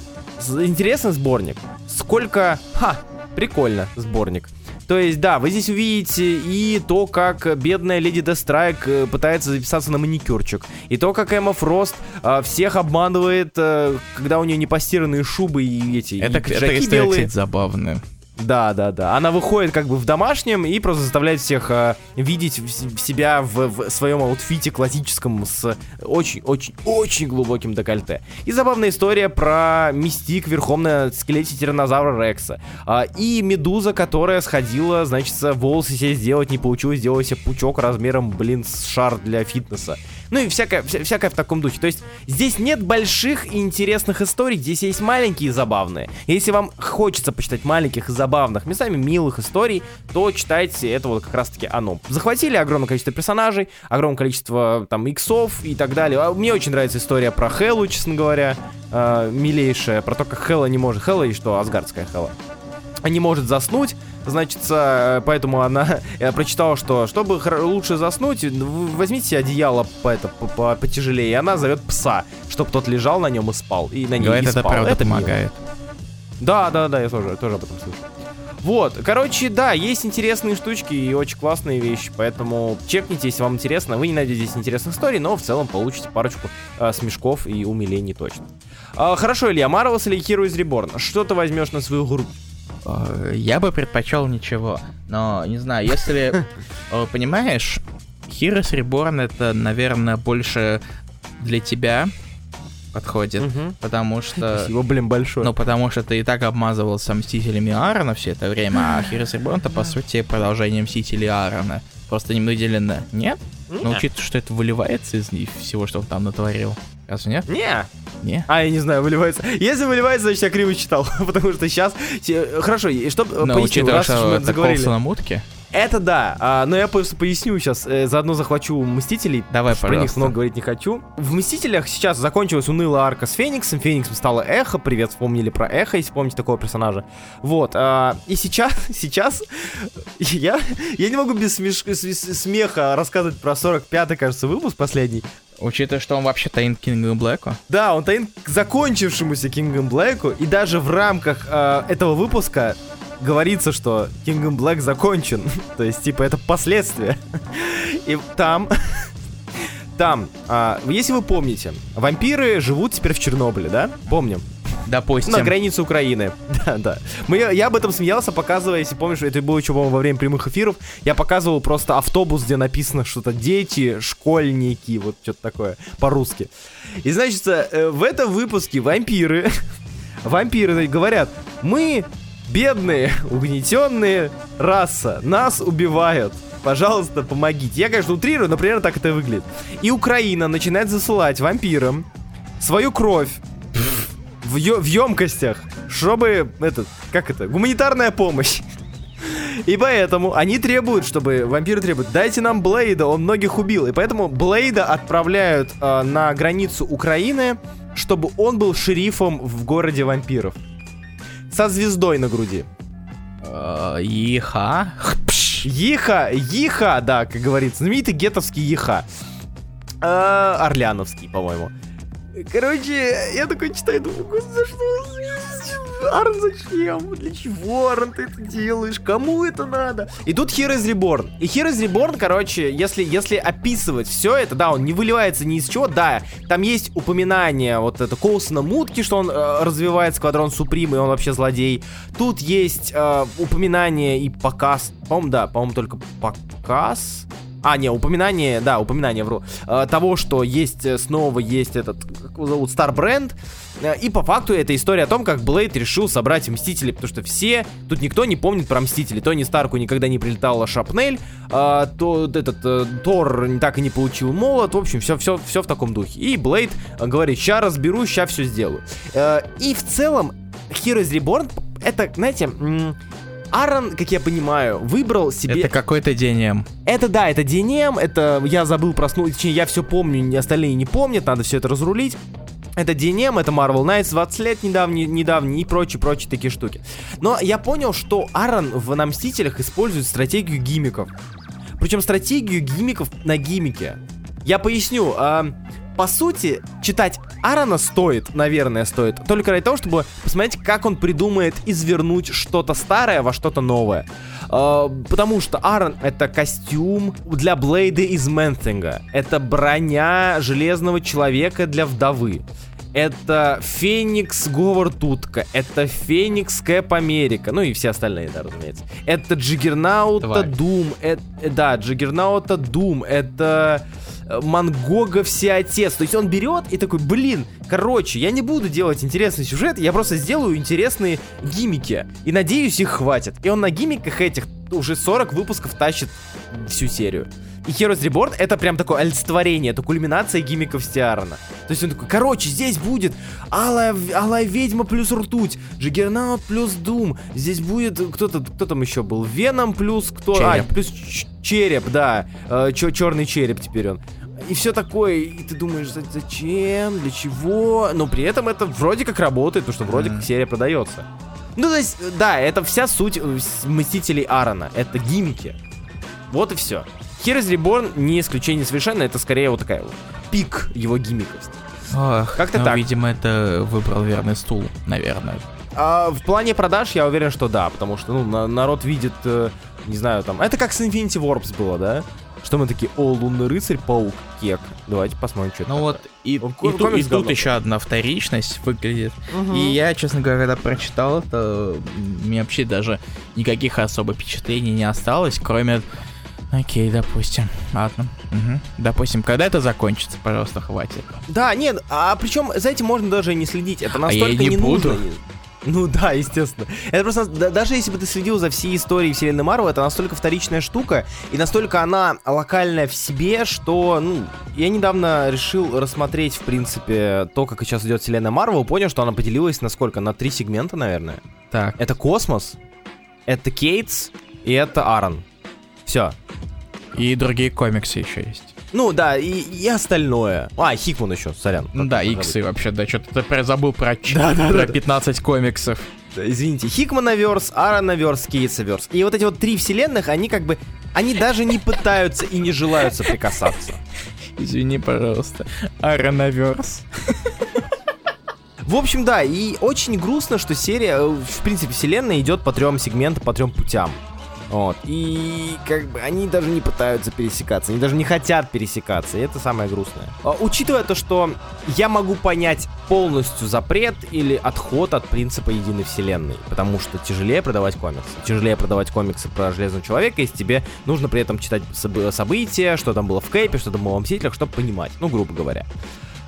интересный сборник, сколько, ха, прикольно сборник. То есть, да, вы здесь увидите и то, как бедная леди Дестрайк э, пытается записаться на маникюрчик, и то, как Эмма Фрост э, всех обманывает, э, когда у нее не постиранные шубы и эти это, и это история, белые. кстати, забавная. Да, да, да. Она выходит как бы в домашнем и просто заставляет всех э, видеть в себя в, в своем outfit е классическом с очень-очень-очень глубоким декольте. И забавная история про мистик верхом на скелете тиранозавра Рекса. А, и медуза, которая сходила, значит, волосы себе сделать не получилось, сделала себе пучок размером, блин, с шар для фитнеса. Ну и всякое, вся, всякое в таком духе. То есть здесь нет больших и интересных историй, здесь есть маленькие и забавные. Если вам хочется почитать маленьких и забавных, местами милых историй, то читайте это вот как раз-таки оно. Захватили огромное количество персонажей, огромное количество там иксов и так далее. А мне очень нравится история про Хеллу, честно говоря, э, милейшая, про то, как Хелла не может... Хелла и что, Асгардская Хелла не может заснуть, значит, поэтому она я прочитала, что чтобы лучше заснуть, возьмите одеяло по это, по потяжелее, и она зовет пса, чтобы тот лежал на нем и спал, и на ней Говорит, и спал. это правда это помогает. Мило. Да, да, да, я тоже, тоже об этом слышал. Вот, короче, да, есть интересные штучки и очень классные вещи, поэтому чекните, если вам интересно. Вы не найдете здесь интересных историй, но в целом получите парочку э, смешков и умилений точно. Э, хорошо, Илья, Marvels или Heroes Reborn? Что ты возьмешь на свою группу? Э, я бы предпочел ничего. Но, не знаю, если... Э, понимаешь, Heroes Reborn это, наверное, больше для тебя подходит, угу. потому что... Спасибо, блин, большое. Ну, потому что ты и так обмазывался Мстителями Аарона все это время, а Heroes Reborn это, по сути, продолжение Мстителей Аарона. Просто немного делено. Нет? Но учитывая, что это выливается из всего, что он там натворил. Разве нет? Не. Не? А, я не знаю, выливается. Если выливается, значит, я криво читал. потому что сейчас... Хорошо, и чтобы Но учитывая, что это заговорили... на мутке. Это да, а, но я просто поясню сейчас, э, заодно захвачу Мстителей. Давай, Про них много говорить не хочу. В Мстителях сейчас закончилась унылая арка с Фениксом. Фениксом стало Эхо. Привет, вспомнили про Эхо, если помните такого персонажа. Вот. А, и сейчас, сейчас я, я не могу без смеш... смеха рассказывать про 45-й, кажется, выпуск последний. Учитывая, что он вообще таин Кингом Блэку. Да, он таин к закончившемуся Кингом Блэку. И даже в рамках э, этого выпуска говорится, что Kingdom Black закончен. То есть, типа, это последствия. И там... Там, а, если вы помните, вампиры живут теперь в Чернобыле, да? Помним. Допустим. На границе Украины. Да, да. Мы, я об этом смеялся, показывая, если помнишь, это было еще, по-моему, во время прямых эфиров, я показывал просто автобус, где написано что-то «дети», «школьники», вот что-то такое, по-русски. И, значит, э, в этом выпуске вампиры, вампиры говорят, мы бедные, угнетенные раса, нас убивают. Пожалуйста, помогите. Я, конечно, утрирую, но примерно так это выглядит. И Украина начинает засылать вампирам свою кровь в, в емкостях, чтобы, этот, как это, гуманитарная помощь. И поэтому они требуют, чтобы вампиры требуют, дайте нам Блейда, он многих убил. И поэтому Блейда отправляют э, на границу Украины, чтобы он был шерифом в городе вампиров. Со звездой на груди. Еха. Еха, Еха, да, как говорится, знаменитый гетовский Еха. Э, Орляновский, по-моему. Короче, я такой читаю, думаю, за что? Арн, зачем? Для чего, Арн, ты это делаешь? Кому это надо? И тут Heroes Reborn. И Heroes Reborn, короче, если, если описывать все это, да, он не выливается ни из чего, да, там есть упоминание вот это Коусона Мутки, что он э, развивает Сквадрон Суприм, и он вообще злодей. Тут есть э, упоминание и показ, по-моему, да, по-моему, только показ а, не, упоминание, да, упоминание, вру, э, того, что есть, э, снова есть этот, как его зовут, Star Brand, э, и по факту это история о том, как Блейд решил собрать Мстителей, потому что все, тут никто не помнит про Мстителей, Тони Старку никогда не прилетала Шапнель, то этот э, Тор так и не получил молот, в общем, все, все, все в таком духе. И Блейд говорит, ща разберусь, ща все сделаю. И в целом, Heroes Reborn, это, знаете, Аарон, как я понимаю, выбрал себе... Это какой-то DNM. Это да, это DNM, это я забыл проснуть, точнее, я все помню, остальные не помнят, надо все это разрулить. Это DNM, это Marvel Knights 20 лет недавний, недавний и прочие-прочие такие штуки. Но я понял, что Аарон в «На Мстителях» использует стратегию гимиков. Причем стратегию гимиков на гимике. Я поясню. Э, по сути, читать Аарона стоит, наверное, стоит, только ради того, чтобы посмотреть, как он придумает извернуть что-то старое во что-то новое. Э, потому что Аарон это костюм для Блейда из Мэн-Тинга. Это броня Железного Человека для вдовы. Это Феникс Говард Утка, это Феникс Кэп Америка, ну и все остальные, да, разумеется. Это Джиггернаута Дум, это, да, Джиггернаута Дум, это Мангога всеотец. То есть он берет и такой, блин, короче, я не буду делать интересный сюжет, я просто сделаю интересные gimmick и. И надеюсь, их хватит. И он на gimmick ах этих уже 40 выпусков тащит всю серию. И Heroes Reborn это прям такое олицетворение, это кульминация гиммиков Стиарона. То есть он такой, короче, здесь будет Алая, Алая Ведьма плюс Ртуть, Джиггернаут плюс Дум, здесь будет кто-то, кто там еще был, Веном плюс кто? А, череп. А, плюс череп, да, э, черный череп теперь он и все такое, и ты думаешь, зачем, для чего, но при этом это вроде как работает, потому что вроде mm-hmm. как серия продается. Ну, то есть, да, это вся суть э, Мстителей Аарона, это гиммики. Вот и все. Heroes Reborn не исключение совершенно, это скорее вот такая вот пик его гиммиков. Ох, Как-то ну, так. видимо, это выбрал верный стул, наверное. А, в плане продаж я уверен, что да, потому что ну, на, народ видит, э, не знаю, там... Это как с Infinity Warps было, да? Что мы такие, о, лунный рыцарь, паук, кек. Давайте посмотрим, что Ну вот, и, и, тут, и тут еще одна вторичность выглядит. Угу. И я, честно говоря, когда прочитал это, мне вообще даже никаких особо впечатлений не осталось, кроме... Окей, допустим. Ладно. Угу. Допустим, когда это закончится, пожалуйста, хватит. Да, нет, а причем за этим можно даже и не следить. Это настолько а я не, не буду. нужно. Ну да, естественно. Это просто, да, даже если бы ты следил за всей историей вселенной Марвел, это настолько вторичная штука, и настолько она локальная в себе, что, ну, я недавно решил рассмотреть, в принципе, то, как сейчас идет вселенная Марвел, понял, что она поделилась на сколько? На три сегмента, наверное. Так. Это Космос, это Кейтс и это Аарон. Все. И другие комиксы еще есть. Ну да, и, и остальное. А, Хикман еще, сорян. Да, иксы вообще, да, что-то ты забыл про, да, да, про да, 15 комиксов. Да, извините, Хикманаверс, Ааронаверс, Кейтсаверс. И вот эти вот три вселенных, они как бы, они даже не пытаются и не желают соприкасаться. Извини, пожалуйста. Ааронаверс. В общем, да, и очень грустно, что серия, э, в принципе, вселенная идет по трем сегментам, по трем путям. Вот. И как бы они даже не пытаются пересекаться, они даже не хотят пересекаться, и это самое грустное. А, учитывая то, что я могу понять полностью запрет или отход от принципа единой вселенной, потому что тяжелее продавать комиксы. Тяжелее продавать комиксы про Железного Человека, если тебе нужно при этом читать события, что там было в Кейпе, что там было в Мстителях, чтобы понимать, ну, грубо говоря.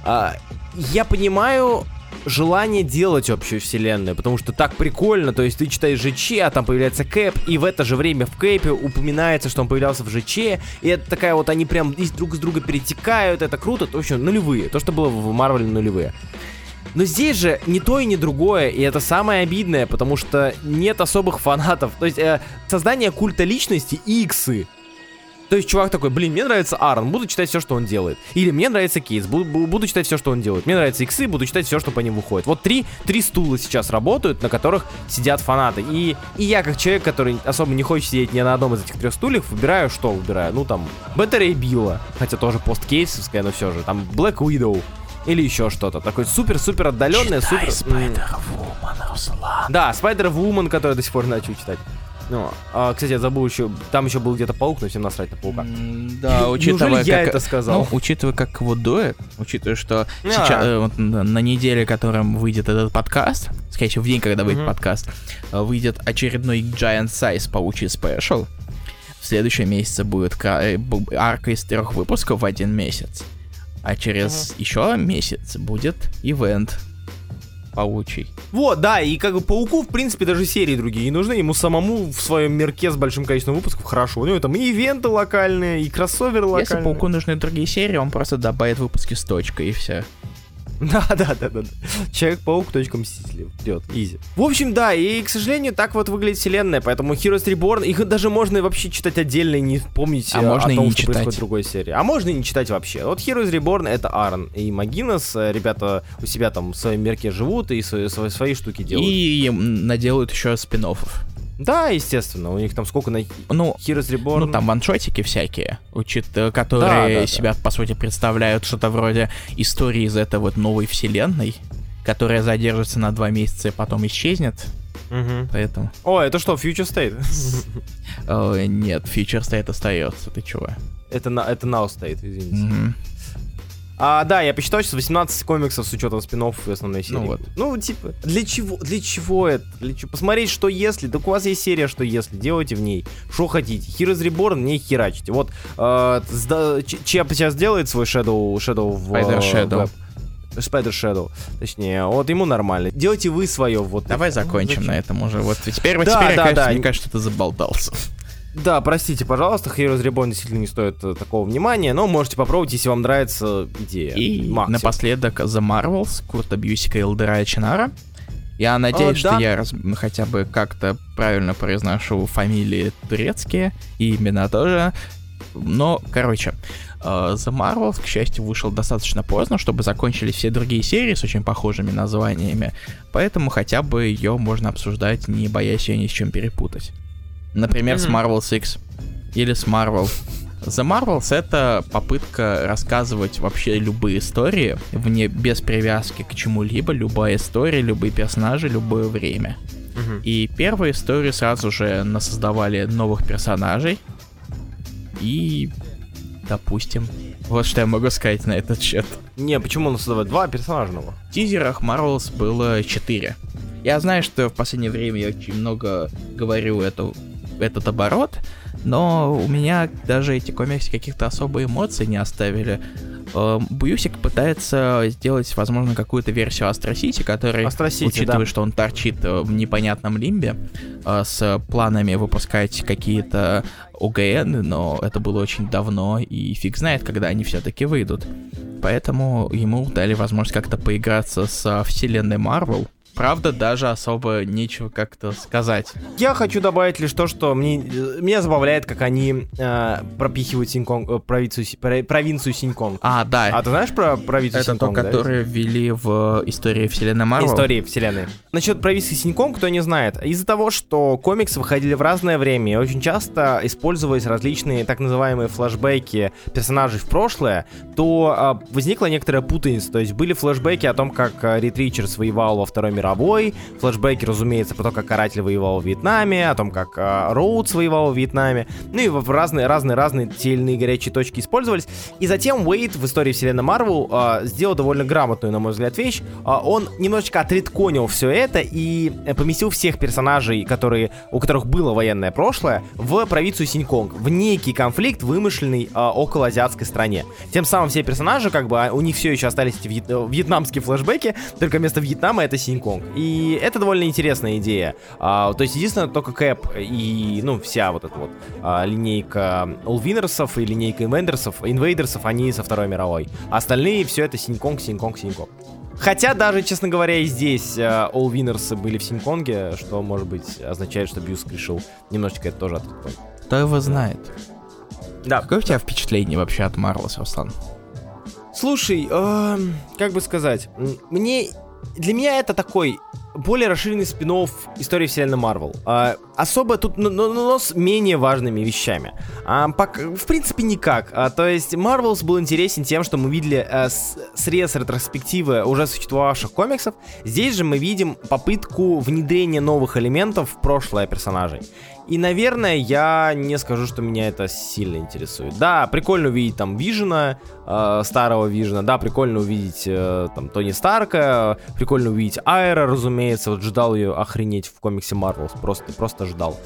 А, я понимаю желание делать общую вселенную, потому что так прикольно, то есть ты читаешь ЖЧ, а там появляется Кэп, и в это же время в Кэпе упоминается, что он появлялся в ЖЧ, и это такая вот, они прям друг с друга перетекают, это круто, то общем, нулевые, то, что было в Марвеле нулевые. Но здесь же не то и не другое, и это самое обидное, потому что нет особых фанатов. То есть э, создание культа личности и иксы. То есть чувак такой, блин, мне нравится Аарон, буду читать все, что он делает. Или мне нравится Кейс, буду, буду читать все, что он делает. Мне нравятся иксы, буду читать все, что по ним выходит. Вот три, три стула сейчас работают, на которых сидят фанаты. И, и я, как человек, который особо не хочет сидеть ни на одном из этих трех стульев, выбираю, что выбираю? Ну, там, Беттерей Билла, хотя тоже посткейсовская, но все же. Там Black Widow, или еще что-то. Такой супер-супер отдаленное, супер... Spider-Woman, Руслан. Да, Spider-Woman, который до сих пор начал читать. Ну, а, кстати, я забыл еще, там еще был где-то паук, но всем насрать на паука. Да, учитывая, как, я это сказал? Ну, учитывая, как его дует, учитывая, что а. сейчас, э, вот, на неделе, которым выйдет этот подкаст, скорее всего, в день, когда выйдет угу. подкаст, э, выйдет очередной Giant Size паучий спешл. В следующем месяце будет э, арка из трех выпусков в один месяц. А через угу. еще месяц будет ивент паучий. Вот, да, и как бы пауку, в принципе, даже серии другие не нужны. Ему самому в своем мерке с большим количеством выпусков хорошо. У него там и ивенты локальные, и кроссоверы локальные. Если пауку нужны другие серии, он просто добавит выпуски с точкой и все. Да, да, да, да. Человек-паук, точка мстители. Вперед, изи. В общем, да, и, к сожалению, так вот выглядит вселенная, поэтому Heroes Reborn, их даже можно вообще читать отдельно и не помнить а о можно том, и не что читать. происходит в другой серии. А можно и не читать вообще. Вот Heroes Reborn это Аарон и Магинес, ребята у себя там в своем мерке живут и свои, свои, свои штуки делают. И наделают еще спин -оффов. Да, естественно, у них там сколько на ну, Heroes Reborn. Ну, там ваншотики всякие, учит, э, которые да, да, себя, да. по сути, представляют что-то вроде истории из этой вот новой вселенной, которая задержится на два месяца и потом исчезнет. Угу. Поэтому. О, это что, Future State? нет, Future State остается, ты чего? Это, на, это Now State, извините. А, да, я посчитал, что 18 комиксов с учетом спин и основной серии. Ну вот. Ну, типа, для чего, для чего это? Для чего? Посмотреть, что если. Так у вас есть серия, что если. Делайте в ней, что хотите. Heroes Reborn не херачите. Вот, э, Чеп сейчас делает свой Shadow, Shadow в... Spider Shadow. Spider Shadow, точнее, вот ему нормально. Делайте вы свое, вот. Давай это. закончим Зачем? на этом уже. Вот теперь, да, теперь да, кажется, да. мне кажется, что ты заболтался. Да, простите, пожалуйста, Heroes Reborn действительно не стоит э, такого внимания, но можете попробовать, если вам нравится идея. И Максим. напоследок The Marvels, Курта Бьюсика и Элдера Чинара. Я надеюсь, что да? я раз, хотя бы как-то правильно произношу фамилии турецкие и имена тоже. Но, короче, э, The Marvels, к счастью, вышел достаточно поздно, чтобы закончились все другие серии с очень похожими названиями, поэтому хотя бы ее можно обсуждать, не боясь ее ни с чем перепутать. Например, mm-hmm. с Marvel 6 или с Marvel. The Marvels это попытка рассказывать вообще любые истории, вне, без привязки к чему-либо, любая история, любые персонажи, любое время. Угу. И первые истории сразу же насоздавали новых персонажей. И, допустим, вот что я могу сказать на этот счет. Не, почему насоздавать два персонажа новых? В тизерах Marvels было четыре. Я знаю, что в последнее время я очень много говорю эту этот оборот, но у меня даже эти комиксы каких-то особых эмоций не оставили. Эм, Бьюсик пытается сделать, возможно, какую-то версию Сити, который, Astro City, учитывая, да. что он торчит в непонятном лимбе, э, с планами выпускать какие-то ОГН, но это было очень давно, и фиг знает, когда они все-таки выйдут. Поэтому ему дали возможность как-то поиграться со вселенной Марвел, правда, даже особо нечего как-то сказать. Я хочу добавить лишь то, что мне, меня забавляет, как они э, пропихивают Синьконг, э, провинцию, провинцию Синьконг. А, да. А ты знаешь про провинцию Это Синьконг? Это то, да? которое ввели в истории вселенной Марвел. Истории вселенной. Насчет провинции Синьконг, кто не знает. Из-за того, что комиксы выходили в разное время, и очень часто использовались различные так называемые флэшбэки персонажей в прошлое, то э, возникла некоторая путаница. То есть были флэшбэки о том, как э, Рид Ричардс воевал во Второй мировой, флешбеки, разумеется, про то, как Каратель воевал в Вьетнаме, о том, как э, Роудс воевал в Вьетнаме, ну и в разные-разные-разные те или иные горячие точки использовались. И затем Уэйд в истории вселенной Марвел э, сделал довольно грамотную, на мой взгляд, вещь. Э, он немножечко отредконил все это и поместил всех персонажей, которые, у которых было военное прошлое, в провинцию Синьконг, в некий конфликт, вымышленный э, около азиатской стране. Тем самым все персонажи, как бы, у них все еще остались эти вьет... вьетнамские флешбеки, только вместо Вьетнама это Синьконг. И это довольно интересная идея. А, то есть, единственное, только Кэп и, ну, вся вот эта вот а, линейка Улвинерсов и линейка Инвейдерсов, инвейдерсов, они со Второй мировой. Остальные все это Синьконг, Синьконг, Синьконг. Хотя даже, честно говоря, и здесь э, All Winners были в Синьконге, что, может быть, означает, что Бьюск решил немножечко это тоже отклонить. Кто его знает? Да. Какое у тебя впечатление вообще от Марвелса, Руслан? Слушай, э, как бы сказать, мне для меня это такой более расширенный спин истории вселенной Марвел. Особо тут, но, но, но с менее важными вещами. А, пок, в принципе, никак. А, то есть, Marvels был интересен тем, что мы видели а, с, срез ретроспективы уже существовавших комиксов. Здесь же мы видим попытку внедрения новых элементов в прошлое персонажей. И, наверное, я не скажу, что меня это сильно интересует. Да, прикольно увидеть там Вижена, э, старого Вижена, да, прикольно увидеть э, там Тони Старка, прикольно увидеть Айра, разумеется, вот ждал ее охренеть в комиксе Marvels, просто, просто ждал.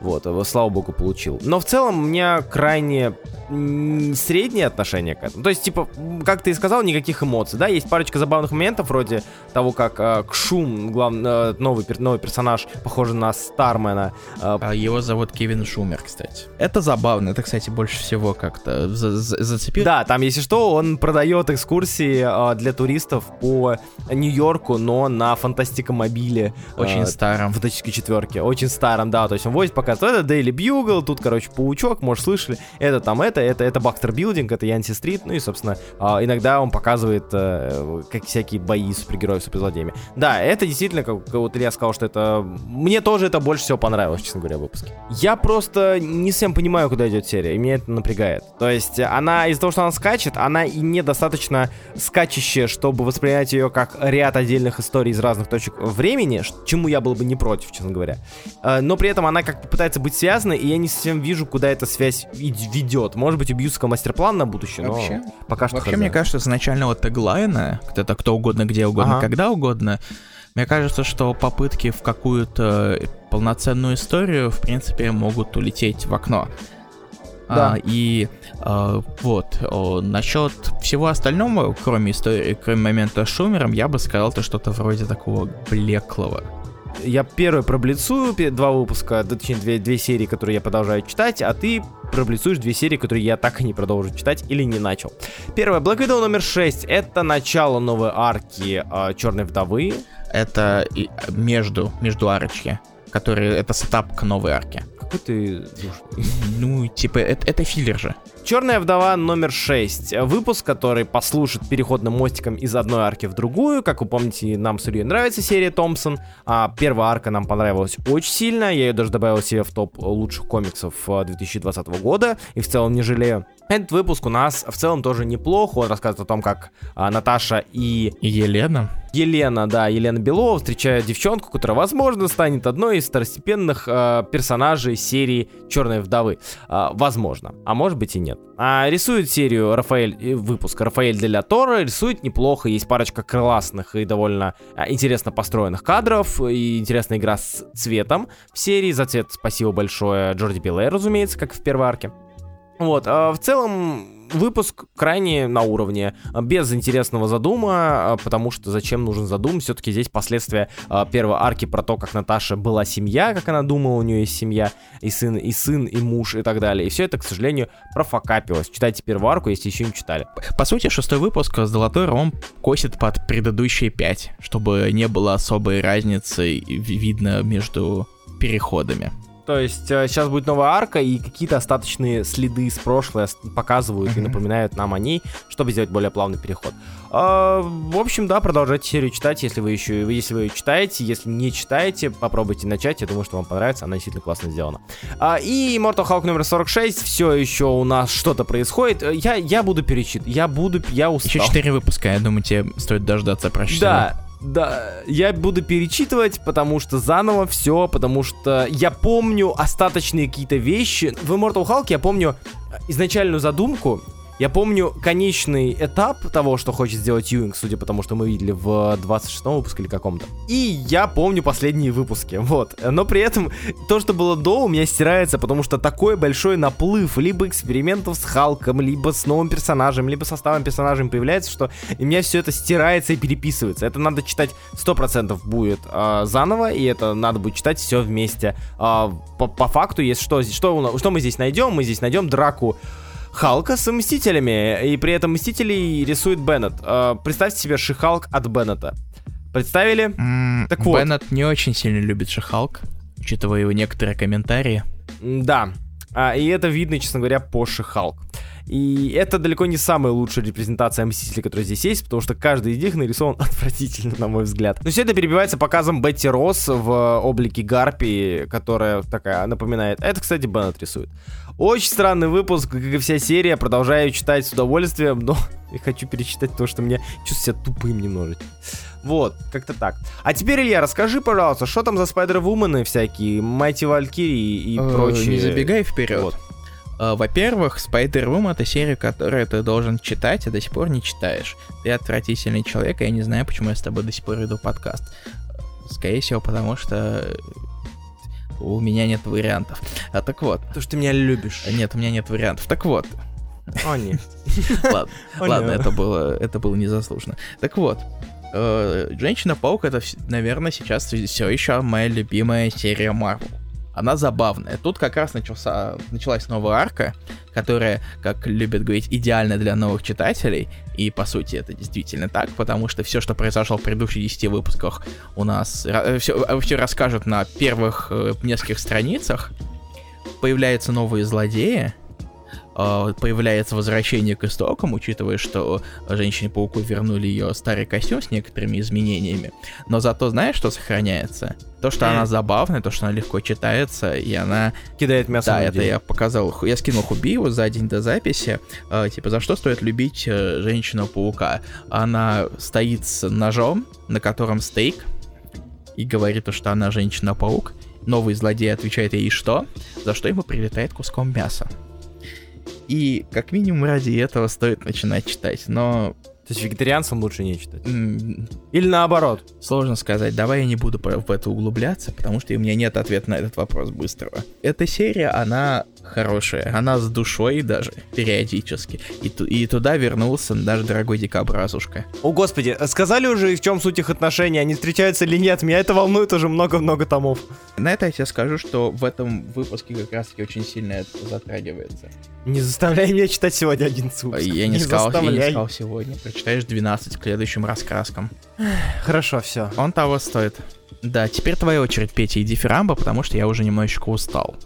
Вот, его, слава богу, получил. Но в целом у меня крайне среднее отношение к этому. То есть, типа, как ты и сказал, никаких эмоций, да, есть парочка забавных моментов, вроде того, как э, Кшум, главный, э, новый, новый персонаж, похожий на Стармена, э, его зовут Кевин Шумер, кстати. Это забавно. Это, кстати, больше всего как-то за за зацепило. Да, там, если что, он продает экскурсии э, для туристов по Нью-Йорку, но на фантастикомобиле. Очень э, старом. Фантастической четверке. Очень старом, да. То есть он возит, показывает, это Daily Bugle, тут, короче, паучок, может, слышали. Это там это, это, это Бактер Билдинг, это Янси Стрит. Ну и, собственно, э, иногда он показывает э, как всякие бои супергероев суперзлодеями. Да, это действительно, как, вот Илья сказал, что это... Мне тоже это больше всего понравилось, честно говоря, выпуске. Я просто не всем понимаю, куда идет серия, и меня это напрягает. То есть она из-за того, что она скачет, она и недостаточно скачущая, чтобы воспринять ее как ряд отдельных историй из разных точек времени, чему я был бы не против, честно говоря. Э, но при этом она как пытается быть связанной, и я не совсем вижу, куда эта связь ведет. Может быть, убьются мастер-план на будущее, вообще, но пока что... Вообще, хз. мне кажется, с начального теглайна, это кто угодно, где угодно, ага. когда угодно, мне кажется, что попытки в какую-то полноценную историю, в принципе, могут улететь в окно. Да. А, и а, вот, о, насчет всего остального, кроме истории, кроме момента с Шумером, я бы сказал, это что-то вроде такого блеклого. Я первый проблицую два выпуска, точнее, две, две серии, которые я продолжаю читать, а ты проблицуешь две серии, которые я так и не продолжу читать или не начал. Первое, Black Widow номер 6, это начало новой арки э, Черной Вдовы это между, между арочки, которые это setup к новой арке. Какой ты Ну, типа, это, это филлер же. Черная вдова номер 6. Выпуск, который послужит переходным мостиком из одной арки в другую. Как вы помните, нам с Ильей нравится серия Томпсон. А первая арка нам понравилась очень сильно. Я ее даже добавил себе в топ лучших комиксов 2020 э, года. И в целом не жалею. Этот выпуск у нас в целом тоже неплох. Он рассказывает о том, как а, Наташа и Елена. Елена, да, Елена Белова встречает девчонку, которая, возможно, станет одной из второстепенных э, персонажей серии Черной вдовы. Э, возможно, а может быть и нет. А рисует серию Рафаэль, э, выпуск Рафаэль Деля Торо, рисует неплохо, есть парочка классных и довольно э, интересно построенных кадров, и интересная игра с цветом в серии. За цвет спасибо большое Джорди Пиле, разумеется, как в первой арке. Вот, а в целом выпуск крайне на уровне, без интересного задума, а, потому что зачем нужен задум, все-таки здесь последствия а, первой арки про то, как Наташа была семья, как она думала, у нее есть семья, и сын, и сын, и муж, и так далее. И все это, к сожалению, профокапилось. Читайте первую арку, если еще не читали. По сути, шестой выпуск с Золотой Ром косит под предыдущие пять, чтобы не было особой разницы видно между переходами. То есть э, сейчас будет новая арка, и какие-то остаточные следы с прошлого показывают mm-hmm. и напоминают нам о ней, чтобы сделать более плавный переход. А, в общем, да, продолжайте серию читать, если вы еще, если вы ее читаете, если не читаете, попробуйте начать, я думаю, что вам понравится, она действительно классно сделана. А, и Mortal Hulk номер 46, все еще у нас что-то происходит, я, я буду перечитывать, я буду, я устал. Еще 4 выпуска, я думаю, тебе стоит дождаться прочтения. Да, Да, я буду перечитывать, потому что заново все, потому что я помню остаточные какие-то вещи. В Immortal Hulk я помню изначальную задумку, я помню конечный этап того, что хочет сделать Юинг, судя по тому, что мы видели в 26 выпуске или каком-то. И я помню последние выпуски, вот. Но при этом то, что было до, у меня стирается, потому что такой большой наплыв либо экспериментов с Халком, либо с новым персонажем, либо составом персонажем появляется, что у меня все это стирается и переписывается. Это надо читать 100% будет э, заново, и это надо будет читать все вместе. Э, по, по факту, есть что, что, что мы здесь найдем? Мы здесь найдем драку Халка с Мстителями, и при этом Мстителей рисует Беннет. Э, представьте себе Шихалк от Беннета. Представили? Mm, так вот. Беннет не очень сильно любит Шихалк, учитывая его некоторые комментарии. Да, а, и это видно, честно говоря, по Шихалк. И это далеко не самая лучшая репрезентация Мстителей, которая здесь есть, потому что каждый из них нарисован отвратительно, на мой взгляд. Но все это перебивается показом Бетти Росс в облике Гарпии, которая такая напоминает. Это, кстати, Беннет рисует. Очень странный выпуск, как и вся серия. Продолжаю читать с удовольствием, но я хочу перечитать то, что мне чувствую себя тупым немножечко. Вот, как-то так. А теперь, Илья, расскажи, пожалуйста, что там за Спайдер-вумены всякие, Майти Валькирии и э, прочие? Не забегай вперед. Вот. Uh, во-первых, Spider-Woman это серия, которую ты должен читать, а до сих пор не читаешь. Ты отвратительный человек, и я не знаю, почему я с тобой до сих пор иду подкаст. Скорее всего, потому что у меня нет вариантов. А так вот. То, что ты меня любишь. Нет, у меня нет вариантов. Так вот. О, нет. Ладно, ладно, это было, это было незаслуженно. Так вот, э, Женщина-паук это, наверное, сейчас все еще моя любимая серия Марвел она забавная. Тут как раз начался, началась новая арка, которая, как любят говорить, идеальна для новых читателей. И по сути это действительно так, потому что все, что произошло в предыдущих 10 выпусках, у нас все, все расскажут на первых э, нескольких страницах. Появляются новые злодеи, а, появляется возвращение к истокам, учитывая, что Женщине-пауку вернули ее старый костюм с некоторыми изменениями. Но зато знаешь, что сохраняется? То, что она забавная, то, что она легко читается, и она... Кидает мясо Да, это я показал. Я скинул Хубиеву за день до записи. Э, типа, за что стоит любить э, Женщину-паука? Она стоит с ножом, на котором стейк, и говорит, что она Женщина-паук. Новый злодей отвечает ей что? За что ему прилетает куском мяса. И как минимум ради этого стоит начинать читать. Но то есть вегетарианцам лучше не читать? Или наоборот? Сложно сказать. Давай я не буду в это углубляться, потому что у меня нет ответа на этот вопрос быстрого. Эта серия, она хорошая. Она с душой даже, периодически. И, и туда вернулся даже дорогой дикобразушка. О, господи, сказали уже, в чем суть их отношений? Они встречаются или нет? Меня это волнует уже много-много томов. На это я тебе скажу, что в этом выпуске как раз-таки очень сильно это затрагивается. Не заставляй меня читать сегодня один выпуск. Я не, не сказал, я не сказал сегодня прочитаешь 12 к следующим раскраскам. Хорошо, все. Он того стоит. Да, теперь твоя очередь, Петя и дифирамба, потому что я уже немножечко устал.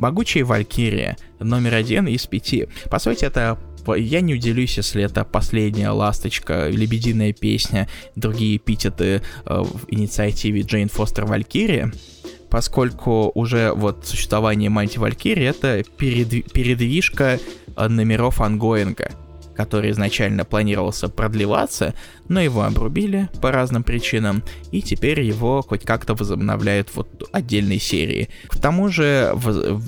Могучая Валькирия, номер один из пяти. По сути, это я не удивлюсь, если это последняя ласточка, лебединая песня, другие эпитеты э, в инициативе Джейн Фостер Валькирия, поскольку уже вот существование Манти Валькирии это передв- передвижка э, номеров ангоинга который изначально планировался продлеваться, но его обрубили по разным причинам, и теперь его хоть как-то возобновляют вот отдельной серии. К тому же,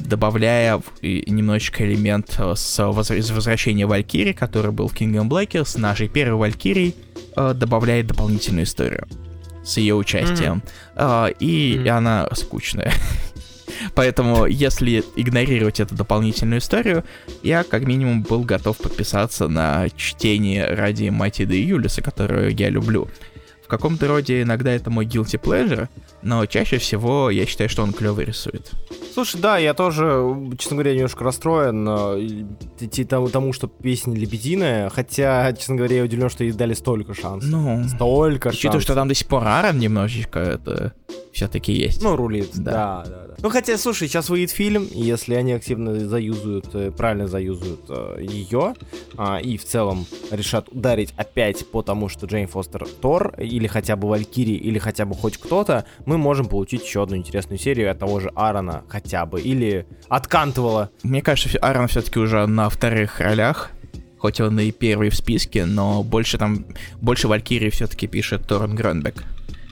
добавляя немножечко элемент э, с из возвращения Валькирии, который был в Kingdom Blacker, с нашей первой Валькирией, э, добавляет дополнительную историю с ее участием. Mm-hmm. И mm-hmm. она скучная. Поэтому, если игнорировать эту дополнительную историю, я как минимум был готов подписаться на чтение ради Матида и Юлиса, которую я люблю. В каком-то роде иногда это мой guilty pleasure, но чаще всего я считаю, что он клево рисует. Слушай, да, я тоже, честно говоря, немножко расстроен тому, что песня лебединая, хотя, честно говоря, я удивлен, что ей дали столько шансов. Ну, столько шансов. Учитывая, что там до сих пор Аарон немножечко это все-таки есть. Ну, рулит, да. да, да, да. Ну, хотя, слушай, сейчас выйдет фильм, и если они активно заюзают, э, правильно заюзают э, ее, э, и в целом решат ударить опять по тому, что Джейн Фостер Тор, или хотя бы Валькири, или хотя бы хоть кто-то, мы можем получить еще одну интересную серию от того же Аарона хотя бы, или от Кантвелла. Мне кажется, Аарон все-таки уже на вторых ролях, хоть он и первый в списке, но больше там, больше Валькирии все-таки пишет Торрен Гренбек.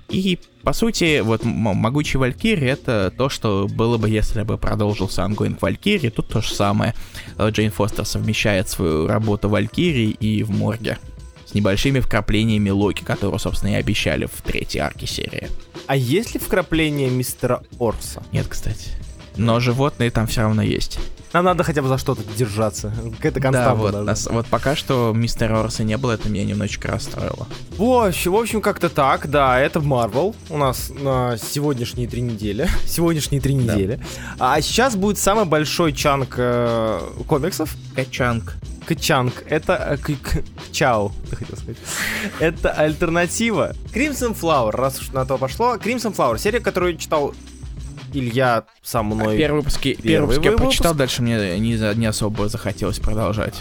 И, по сути, вот «Могучие Валькирии» — это то, что было бы, если бы продолжился ongoing Валькирии. Тут то же самое. Э, Джейн Фостер совмещает свою работу Валькири и в морге. С небольшими вкраплениями Локи, которую, собственно, и обещали в третьей арке серии. А есть ли вкрапление мистера Орса? Нет, кстати. Но животные там все равно есть. Нам надо хотя бы за что-то держаться. Какая-то константа. Да, вот, нас, вот пока что мистера Орса не было, это меня немножечко расстроило. В общем, в общем, как-то так, да, это Marvel у нас на сегодняшние три недели. сегодняшние три недели. Да. А сейчас будет самый большой чанк э, комиксов. Качанк. Качанк. Это э, чау, ты хотел сказать. Это альтернатива. Crimson Flower, раз уж на то пошло. Crimson Flower, серия, которую читал Илья со мной. А первый выпуск, первый, первый выпуск я прочитал, дальше мне не, не особо захотелось продолжать.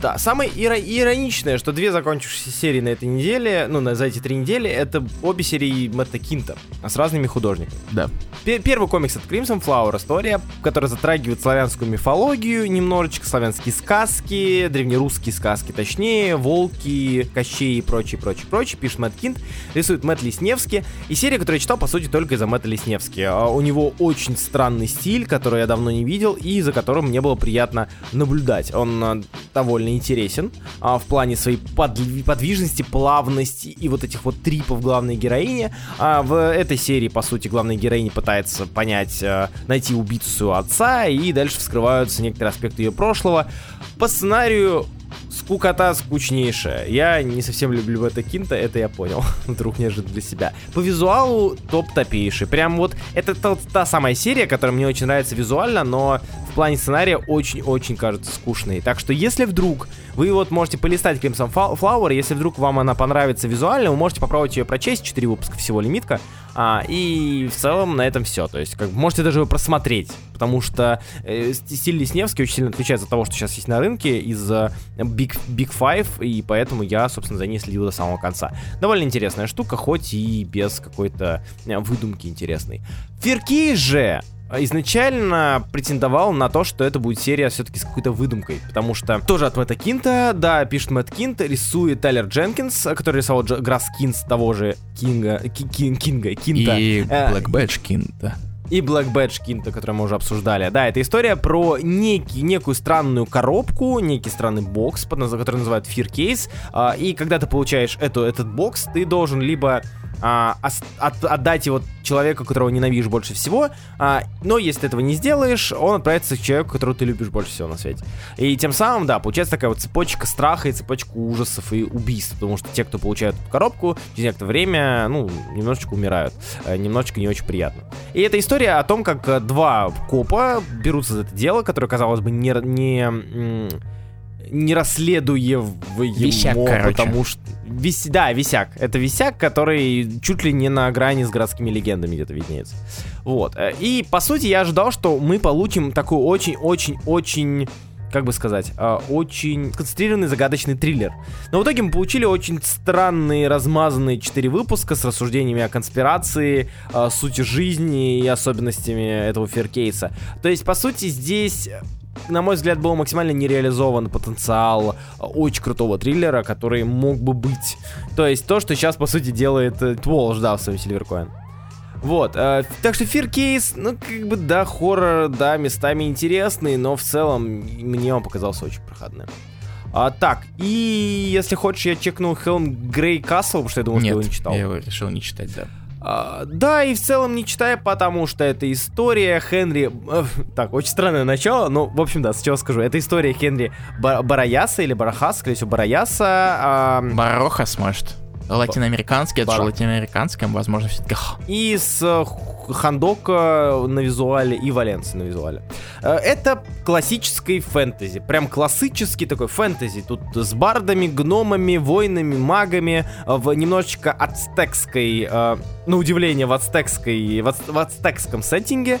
Да, самое иро- ироничное, что две закончившиеся серии на этой неделе, ну, на, за эти три недели, это обе серии Мэтта Кинта, а с разными художниками. Да. П- первый комикс это Crimson Flower, история, которая затрагивает славянскую мифологию, немножечко славянские сказки, древнерусские сказки, точнее, волки, кощей и прочее, прочее, прочее, пишет Мэтт Кинт, рисует Мэтт Лесневский, и серия, которую я читал, по сути, только из-за Мэтта Лесневски. А у него очень странный стиль, который я давно не видел, и за которым мне было приятно наблюдать. Он а, довольно довольно интересен а, в плане своей под, подвижности, плавности и вот этих вот трипов главной героини. А, в этой серии, по сути, главная героиня пытается понять, а, найти убийцу отца, и дальше вскрываются некоторые аспекты ее прошлого. По сценарию скукота скучнейшая. Я не совсем люблю это кинта, это я понял. Вдруг неожиданно для себя. По визуалу топ-топейший. Прям вот это та, та самая серия, которая мне очень нравится визуально, но в плане сценария очень-очень кажется скучной. Так что если вдруг вы вот можете полистать Crimson Flower, если вдруг вам она понравится визуально, вы можете попробовать ее прочесть, 4 выпуска всего лимитка, а, и в целом на этом все. То есть, как можете даже его просмотреть, потому что э, стиль Лесневский очень сильно отличается от того, что сейчас есть на рынке из э, Big, Big Five, и поэтому я, собственно, за ней следил до самого конца. Довольно интересная штука, хоть и без какой-то э, выдумки интересной. Fear Case же изначально претендовал на то, что это будет серия все-таки с какой-то выдумкой, потому что тоже от Мэтта Кинта, да, пишет Мэтт Кинт, рисует Тайлер Дженкинс, который рисовал Дж- Grass Kings того же Кинга, Ки- Кинга, Кинта. И э, Black Badge Кинта и Black Badge Кинта, который мы уже обсуждали. Да, это история про некий, некую странную коробку, некий странный бокс, который называют Fear Case. А, и когда ты получаешь эту, этот бокс, ты должен либо а, от, отдать его человеку, которого ненавидишь больше всего, а, но если ты этого не сделаешь, он отправится к человеку, которого ты любишь больше всего на свете. И тем самым, да, получается такая вот цепочка страха и цепочка ужасов и убийств, потому что те, кто получают эту коробку, через некоторое время, ну, немножечко умирают, э, немножечко не очень приятно. И эта история о том, как э, два копа берутся за это дело, которое, казалось бы, не, не не висяк, короче. потому что... Вис... Да, висяк. Это висяк, который чуть ли не на грани с городскими легендами где-то виднеется. Вот. Э, и, по сути, я ожидал, что мы получим такой очень-очень-очень как бы сказать, э, очень концентрированный загадочный триллер. Но в итоге мы получили очень странные, размазанные четыре выпуска с рассуждениями о конспирации, о сути жизни и особенностями этого феркейса. То есть, по сути, здесь на мой взгляд, был максимально нереализован потенциал очень крутого триллера, который мог бы быть. То есть то, что сейчас, по сути, делает э, Тволж, да, в своем Сильверкоин. Вот, э, так что Case, ну, как бы, да, хоррор, да, местами интересный, но в целом мне он показался очень проходным. А, так, и если хочешь, я чекну Helm Grey Castle, потому что я думал, Нет, что его не читал. я его решил не читать, да. А, да, и в целом не читая, потому что это история Хенри... Э, так, очень странное начало, но, в общем, да, с чего скажу. Это история Хенри Бар Бараяса или Барахас, скорее всего, Бараяса. Барохас, может. Латиноамериканский, это же латиноамериканском, возможно, все-таки. И с э, Хандока на визуале и Валенции на визуале. Э, это классический фэнтези. Прям классический такой фэнтези. Тут с бардами, гномами, воинами, магами, э, в немножечко ацтекской, на удивление, в ацтекской, в ацтекском сеттинге.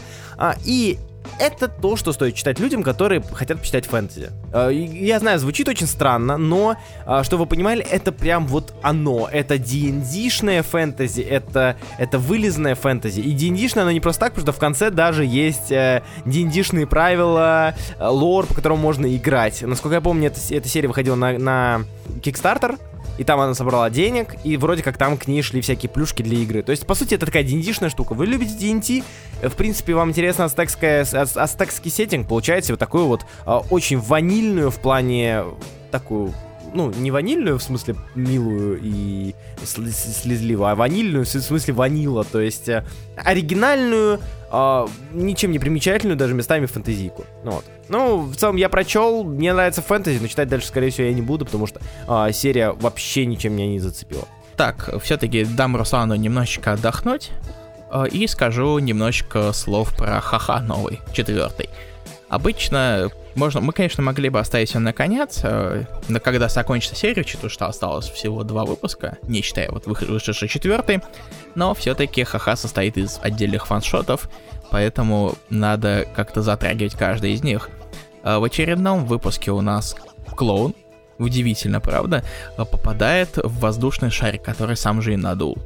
И это то, что стоит читать людям, которые хотят почитать фэнтези. Э, я знаю, звучит очень странно, но, э, чтобы вы понимали, это прям вот оно. Это D&D-шное фэнтези, это, это вылезное фэнтези. И D&D-шное оно не просто так, потому что в конце даже есть D&D-шные э, правила, лор, по которому можно играть. Насколько я помню, эта, эта серия выходила на, на Kickstarter, и там она собрала денег, и вроде как там к ней шли всякие плюшки для игры. То есть, по сути, это такая dd штука. Вы любите D&D, в принципе, вам интересно астекский сеттинг, получаете вот такую вот а, очень ванильную в плане такую ну, не ванильную, в смысле милую и слезливую, а ванильную, в смысле ванила, то есть э, оригинальную, э, ничем не примечательную, даже местами фэнтезийку. Ну, вот. ну, в целом я прочел, мне нравится фэнтези, но читать дальше, скорее всего, я не буду, потому что э, серия вообще ничем меня не зацепила. Так, все-таки дам Руслану немножечко отдохнуть э, и скажу немножечко слов про ха-ха новый, четвертый. Обычно можно, мы, конечно, могли бы оставить все на конец, э, но когда закончится серия, учитывая, что осталось всего два выпуска, не считая вот вышедший четвертый, но все-таки ха-ха состоит из отдельных фаншотов, поэтому надо как-то затрагивать каждый из них. Э, в очередном выпуске у нас клоун, удивительно, правда, э, попадает в воздушный шарик, который сам же и надул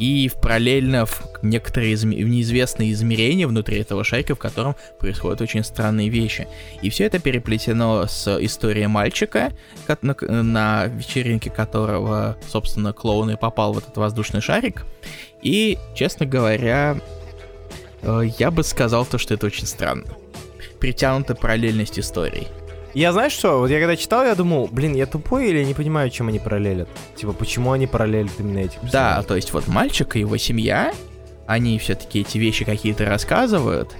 и в параллельно в некоторые изм... неизвестные измерения внутри этого шарика, в котором происходят очень странные вещи. И все это переплетено с историей мальчика, на, на вечеринке которого, собственно, клоун и попал в этот воздушный шарик. И, честно говоря, э, я бы сказал то, что это очень странно. Притянута параллельность историй. Я знаешь что, вот я когда читал, я думал, блин, я тупой или я не понимаю, чем они параллелят? Типа, почему они параллелят именно этим? Да, то есть вот мальчик и его семья, они все-таки эти вещи какие-то рассказывают,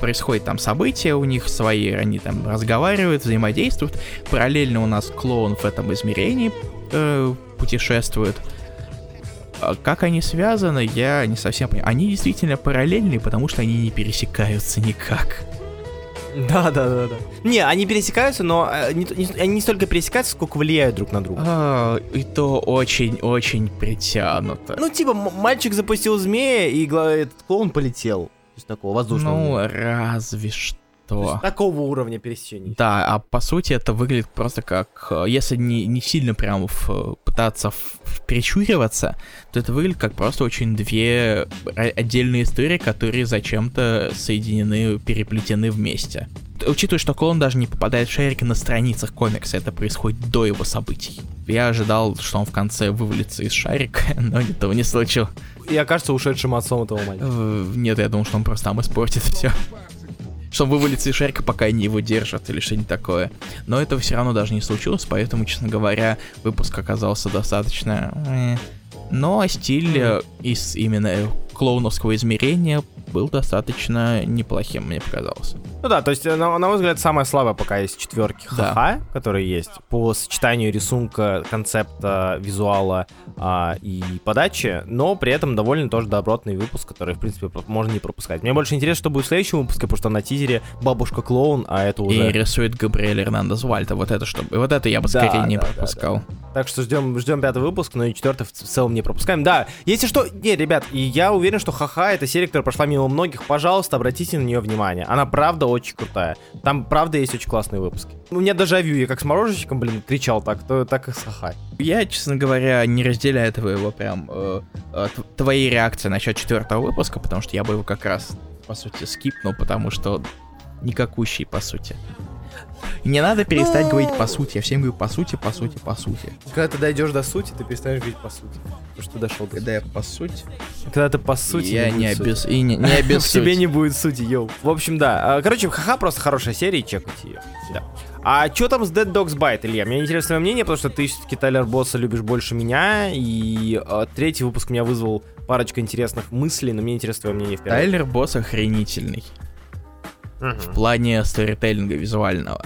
происходят там события у них свои, они там разговаривают, взаимодействуют. Параллельно у нас клоун в этом измерении э, путешествует. А как они связаны, я не совсем понимаю. Они действительно параллельные, потому что они не пересекаются никак. Да, да, да, да. Не, они пересекаются, но э, не, не, они не столько пересекаются, сколько влияют друг на друга. А, и то очень-очень притянуто. Ну, типа, мальчик запустил змея, и этот клоун полетел. Есть такого воздушного. Ну, разве что что... Такого уровня пересечений. Да, а по сути это выглядит просто как... Э, если не, не сильно прям в, пытаться в, в причуриваться, то это выглядит как просто очень две отдельные истории, которые зачем-то соединены, переплетены вместе. Учитывая, что Колон даже не попадает в шарики на страницах комикса, это происходит до его событий. Я ожидал, что он в конце вывалится из шарика, но этого не случилось. Я, кажется, ушедшим отцом этого мальчика. Э, нет, я думал, что он просто там испортит все что он вывалится из шарика, пока они его держат или что-нибудь такое. Но этого все равно даже не случилось, поэтому, честно говоря, выпуск оказался достаточно... Э, но стиль э, из именно клоуновского измерения был достаточно неплохим, мне показалось. Ну да, то есть, на, на мой взгляд, самая слабая пока есть четверки ха-ха, да. которые есть по сочетанию рисунка, концепта, визуала а, и подачи, но при этом довольно тоже добротный выпуск, который, в принципе, можно не пропускать. Мне больше интересно, что будет в следующем выпуске, потому что на тизере бабушка-клоун, а это уже... И рисует Габриэль Эрнандес Вальта, вот это что... Вот это я бы скорее да, не да, пропускал. Да, да. Так что ждем, ждем пятый выпуск, но и четвертый в целом не пропускаем. Да, если что... Не, ребят, и я уверен, что ха-ха это серия, которая прошла мимо многих. Пожалуйста, обратите на нее внимание. Она правда очень крутая. Там правда есть очень классные выпуски. У меня даже авью, я как с морожечком, блин, кричал так, то так и с ха-ха. Я, честно говоря, не разделяю твоего прям э, э, твоей реакции насчет четвертого выпуска, потому что я бы его как раз, по сути, скипнул, потому что никакущий, по сути. Не надо перестать Но... говорить по сути. Я всем говорю по сути, по сути, по сути. Когда ты дойдешь до сути, ты перестанешь говорить по сути. Потому что дошел до Когда я по сути. Когда ты по сути. Я не, обез... И не, не обез... В тебе не будет сути, йоу. В общем, да. А, короче, ха-ха, просто хорошая серия, чекайте ее. Да. А что там с Dead Dogs Bite, Илья? Мне интересно твое мнение, потому что ты все-таки Тайлер Босса любишь больше меня, и а, третий выпуск меня вызвал парочка интересных мыслей, но мне интересно твое мнение в первом. Тайлер Босс охренительный. В плане сторителлинга визуального.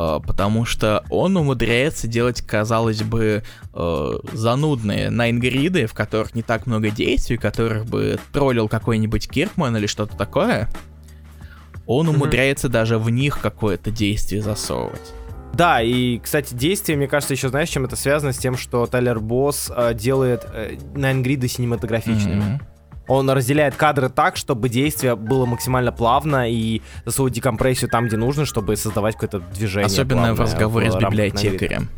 А, потому что он умудряется делать, казалось бы, э, занудные найнгриды, в которых не так много действий, которых бы троллил какой-нибудь Киркман или что-то такое. Он умудряется даже в них какое-то действие засовывать. Да, и, кстати, действие, мне кажется, еще знаешь, чем это связано? С тем, что Тайлер Босс э, делает э, найнгриды синематографичными. Mm-hmm. Он разделяет кадры так, чтобы действие было максимально плавно и засовывать декомпрессию там, где нужно, чтобы создавать какое-то движение. Особенно в разговоре с библиотекарем.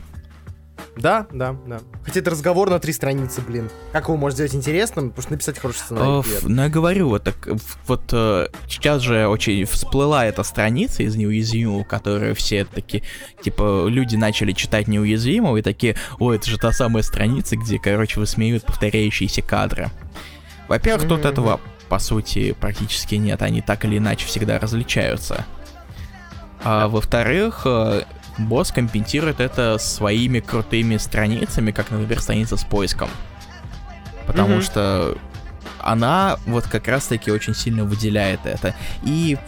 Да, да, да. Хотя это разговор на три страницы, блин. Как его можно сделать интересным? Потому что написать хороший сценарий. Э, ну, я говорю, вот так вот э, сейчас же очень всплыла эта страница из неуязвимого, которую все таки типа, люди начали читать неуязвимого и такие, ой, это же та самая страница, где, короче, высмеивают повторяющиеся кадры. Во-первых, mm-hmm. тут этого, по сути, практически нет. Они так или иначе всегда различаются. А во-вторых, э, босс компенсирует это своими крутыми страницами, как, например, страница с поиском. Потому mm-hmm. что она вот как раз-таки очень сильно выделяет это. И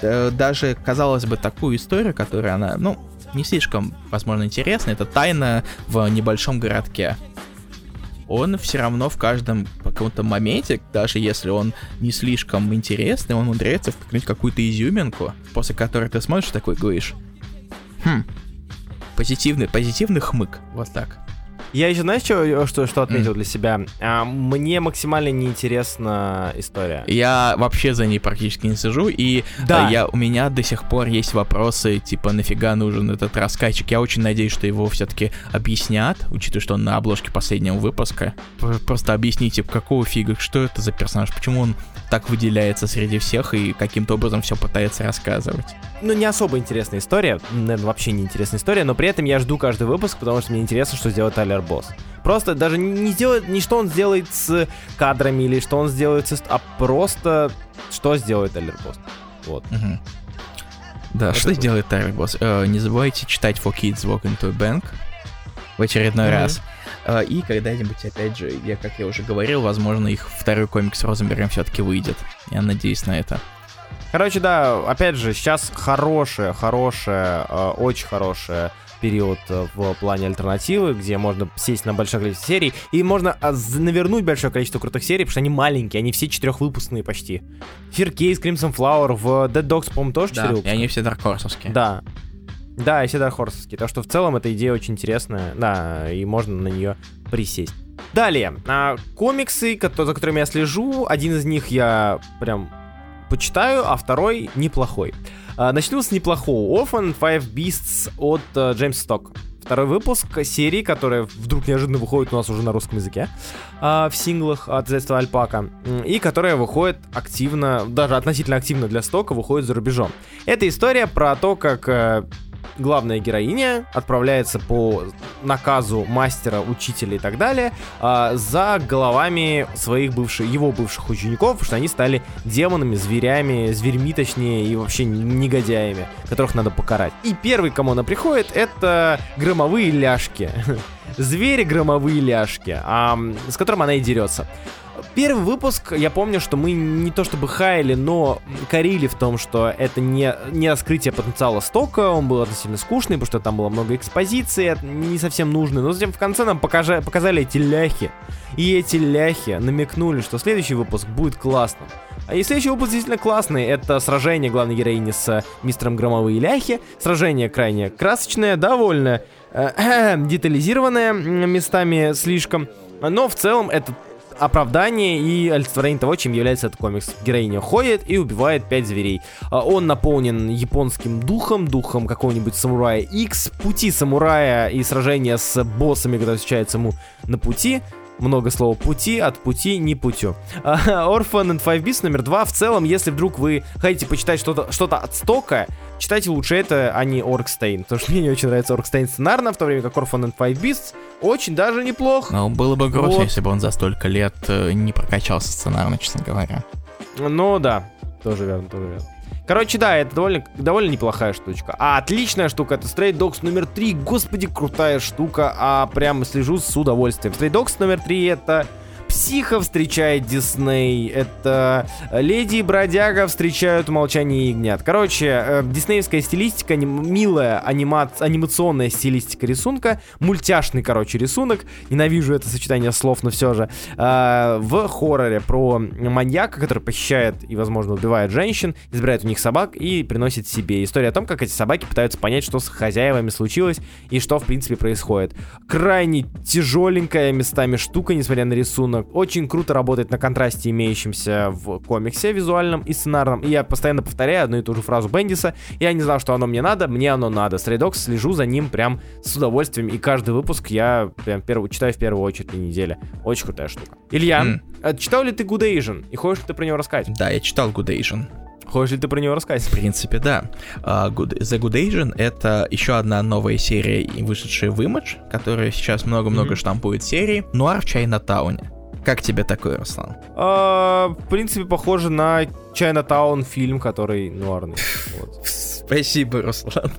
э, даже, казалось бы, такую историю, которая она, ну, не слишком, возможно, интересна, это тайна в небольшом городке. Он все равно в каждом каком-то моменте, даже если он не слишком интересный, он умудряется впихнуть какую-то изюминку, после которой ты смотришь такой говоришь, хм, позитивный, позитивный хмык, вот так. Я еще, знаешь, что, что, что отметил mm. для себя? А, мне максимально неинтересна история. Я вообще за ней практически не сижу, и да. я, у меня до сих пор есть вопросы, типа, нафига нужен этот раскачик. Я очень надеюсь, что его все-таки объяснят, учитывая, что он на обложке последнего выпуска. Просто объясните, какого фига, что это за персонаж, почему он так выделяется среди всех и каким-то образом все пытается рассказывать. Ну, не особо интересная история, наверное, вообще не интересная история, но при этом я жду каждый выпуск, потому что мне интересно, что сделает Тайлер Босс. Просто даже не сделает, не что он сделает с кадрами или что он сделает с... А просто что сделает Тайлер Босс. Вот. Угу. Да, вот что это... делает Тайлер Босс? Э, не забывайте читать For Kids Walk into a Bank в очередной mm-hmm. раз. А, и когда-нибудь, опять же, я, как я уже говорил, возможно, их второй комикс с Розенбергом все-таки выйдет. Я надеюсь на это. Короче, да, опять же, сейчас хорошая, хорошая, э, очень хорошая период э, в плане альтернативы, где можно сесть на большое количество серий, и можно а, навернуть большое количество крутых серий, потому что они маленькие, они все четырехвыпускные почти. Fear Case, Crimson Flower, в Dead Dogs, по-моему, тоже да, и они все даркорсовские. Да, да, и все Дархорсовские. Так что в целом эта идея очень интересная. Да, и можно на нее присесть. Далее, а, комиксы, за которыми я слежу. Один из них я прям почитаю, а второй неплохой. А, начну с неплохого. Orphan Five Beasts от uh, Джеймса Сток. Второй выпуск серии, которая вдруг неожиданно выходит у нас уже на русском языке а, в синглах от издательства Альпака. И которая выходит активно, даже относительно активно для стока, выходит за рубежом. Это история про то, как э, главная героиня отправляется по наказу мастера, учителя и так далее э, за головами своих бывших, его бывших учеников, что они стали демонами, зверями, зверьми точнее, и вообще негодяями, которых надо покарать. И первый, кому она приходит, это громовые ляжки. Звери громовые ляжки, а, с которым она и дерется. Первый выпуск, я помню, что мы не то чтобы хаяли, но корили в том, что это не, не раскрытие потенциала стока, он был относительно скучный, потому что там было много экспозиции, не совсем нужный, но затем в конце нам покажа, показали эти ляхи, и эти ляхи намекнули, что следующий выпуск будет классным. А и следующий выпуск действительно классный, это сражение главной героини с мистером Громовые ляхи, сражение крайне красочное, довольно э, детализированное местами слишком, но в целом это оправдание и олицетворение того, чем является этот комикс. Героиня ходит и убивает пять зверей. А, он наполнен японским духом, духом какого-нибудь самурая X, пути самурая и сражения с боссами, которые встречаются ему на пути много слова пути, от пути не путю. Orphan and Five Beasts номер два. В целом, если вдруг вы хотите почитать что-то что от стока, читайте лучше это, а не Оркстейн. Потому что мне не очень нравится Оркстейн сценарно, в то время как Orphan and Five Beasts очень даже неплох. Ну, было бы грустно, вот. если бы он за столько лет э, не прокачался сценарно, честно говоря. Ну да, тоже верно, тоже верно. Короче, да, это довольно, довольно неплохая штучка. А отличная штука это Stray Dogs номер 3. Господи, крутая штука. А прямо слежу с удовольствием. Stray Dogs номер 3 это Психа встречает Дисней. Это Леди и Бродяга встречают Молчание ягнят. Короче, э, диснеевская стилистика, милая анима... анимационная стилистика рисунка, мультяшный, короче, рисунок. Ненавижу это сочетание слов, но все же. Э, в хорроре про маньяка, который похищает и, возможно, убивает женщин, избирает у них собак и приносит себе. История о том, как эти собаки пытаются понять, что с хозяевами случилось и что, в принципе, происходит. Крайне тяжеленькая местами штука, несмотря на рисунок очень круто работает на контрасте, имеющемся в комиксе визуальном и сценарном. И я постоянно повторяю одну и ту же фразу Бендиса. Я не знал, что оно мне надо, мне оно надо. Dogs слежу за ним прям с удовольствием. И каждый выпуск я прям перв... читаю в первую очередь на неделе. Очень крутая штука. Илья, mm. читал ли ты Good Asian? И хочешь ли ты про него рассказать? Да, я читал Good Asian. Хочешь ли ты про него рассказать? В принципе, да. Uh, Good, The Good Asian — это еще одна новая серия, вышедшая в Image, которая сейчас много-много mm-hmm. штампует серии. Нуар в Чайнатауне. Как тебе такой, Руслан? А, в принципе, похоже на Чайнатаун фильм, который нуарный. Вот. Спасибо, Руслан.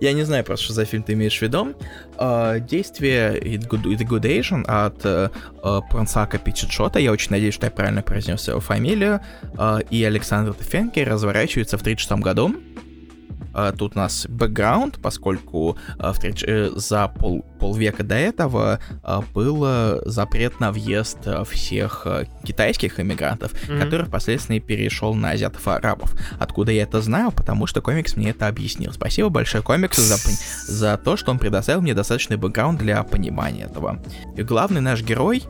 Я не знаю просто, что за фильм ты имеешь в виду. Uh, действие The Good, The Good Asian от uh, Пронсака Пичетшота, я очень надеюсь, что я правильно произнес его фамилию, uh, и Александр Тефенки разворачивается в 1936 году. А, тут у нас бэкграунд, поскольку а, э, за пол, полвека до этого а, был запрет на въезд всех китайских иммигрантов, mm-hmm. который впоследствии перешел на азиатов и арабов. Откуда я это знаю? Потому что комикс мне это объяснил. Спасибо большое комиксу за, за то, что он предоставил мне достаточный бэкграунд для понимания этого. И главный наш герой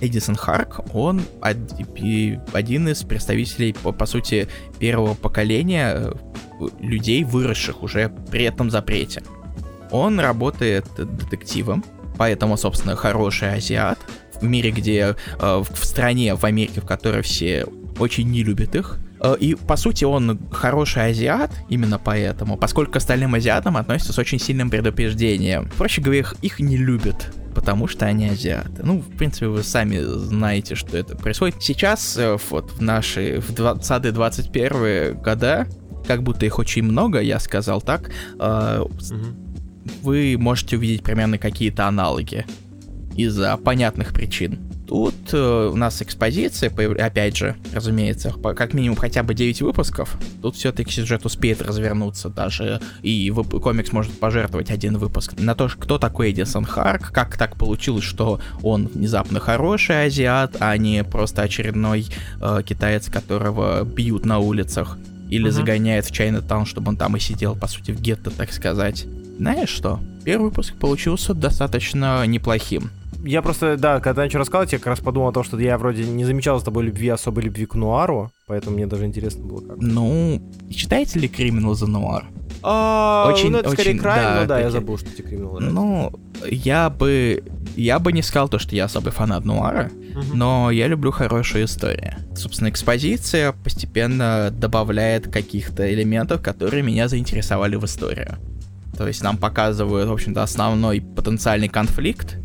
Эдисон Харк, он один из представителей, по, по сути, первого поколения э, людей, выросших уже при этом запрете. Он работает детективом, поэтому, собственно, хороший азиат в мире, где э, в стране, в Америке, в которой все очень не любят их. Э, и, по сути, он хороший азиат именно поэтому, поскольку к остальным азиатам относится с очень сильным предупреждением. Проще говоря, их, их не любят потому что они азиаты. Ну, в принципе, вы сами знаете, что это происходит. Сейчас, э, вот в наши, в 20-21 года, как будто их очень много, я сказал так, э, угу. вы можете увидеть примерно какие-то аналоги из-за понятных причин. Тут э, у нас экспозиция, опять же, разумеется, как минимум хотя бы 9 выпусков. Тут все-таки сюжет успеет развернуться даже, и комикс может пожертвовать один выпуск на то, кто такой Эдисон Харк, как так получилось, что он внезапно хороший азиат, а не просто очередной э, китаец, которого бьют на улицах или uh-huh. загоняет в Чайна-таун, чтобы он там и сидел, по сути, в гетто, так сказать. Знаешь что? Первый выпуск получился достаточно неплохим. Я просто, да, когда начал рассказывать, я как раз подумал о том, что я вроде не замечал с тобой любви, особой любви к нуару, поэтому мне даже интересно было как. Ну, читаете ли Криминал за нуар? А, очень, ну, это очень, скорее крайм, да, но да, я забыл, что эти криминалы. Ну, я бы, я бы не сказал то, что я особый фанат нуара, но я люблю хорошую историю. Собственно, экспозиция постепенно добавляет каких-то элементов, которые меня заинтересовали в историю. То есть нам показывают, в общем-то, основной потенциальный конфликт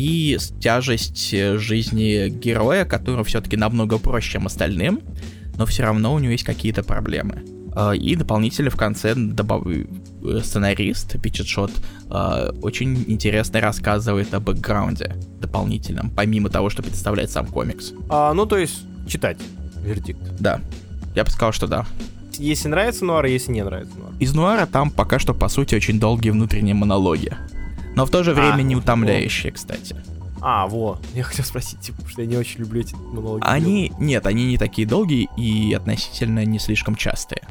и тяжесть жизни героя, который все-таки намного проще, чем остальным, но все равно у него есть какие-то проблемы. А, и дополнительно в конце добав... Э, сценарист Питчетшот э, очень интересно рассказывает о бэкграунде дополнительном, помимо того, что представляет сам комикс. А, ну, то есть читать вердикт. Да. Я бы сказал, что да. Если нравится нуар, если не нравится нуар. Из нуара там пока что, по сути, очень долгие внутренние монологи. Но в то же время а, не утомляющие, кстати. А, вот. Я хотел спросить, типа, что я не очень люблю эти монологи. Они, нет, они не такие долгие и относительно не слишком частые.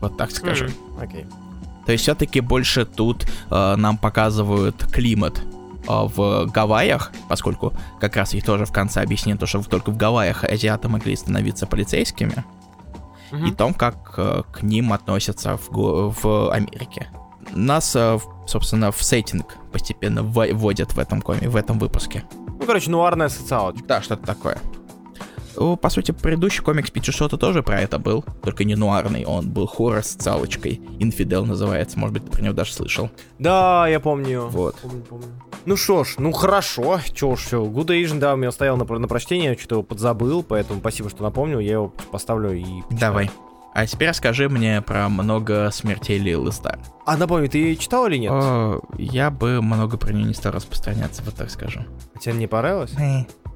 Вот так скажем. Окей. Mm, okay. То есть все-таки больше тут э, нам показывают климат э, в Гавайях, поскольку как раз их тоже в конце объяснено, то, что только в Гавайях азиаты могли становиться полицейскими, mm-hmm. и том, как э, к ним относятся в, в Америке. Нас, э, собственно, в сеттинг постепенно вводят в этом коме, в этом выпуске. Ну, короче, нуарная социалочка. Да, что-то такое. По сути, предыдущий комикс Пичешота тоже про это был, только не нуарный, он был хоррор с цалочкой. Инфидел называется, может быть, ты про него даже слышал. Да, я помню. Вот. Помню, помню. Ну что ж, ну хорошо, чё ж, все. Good Asian, да, у меня стоял на, на прочтение, что-то его подзабыл, поэтому спасибо, что напомнил, я его поставлю и... Почитаю. Давай. А теперь расскажи мне про много смертей Лилы Стар. А напомню, ты ее читал или нет? О, я бы много про нее не стал распространяться, вот так скажу. А тебе не понравилось?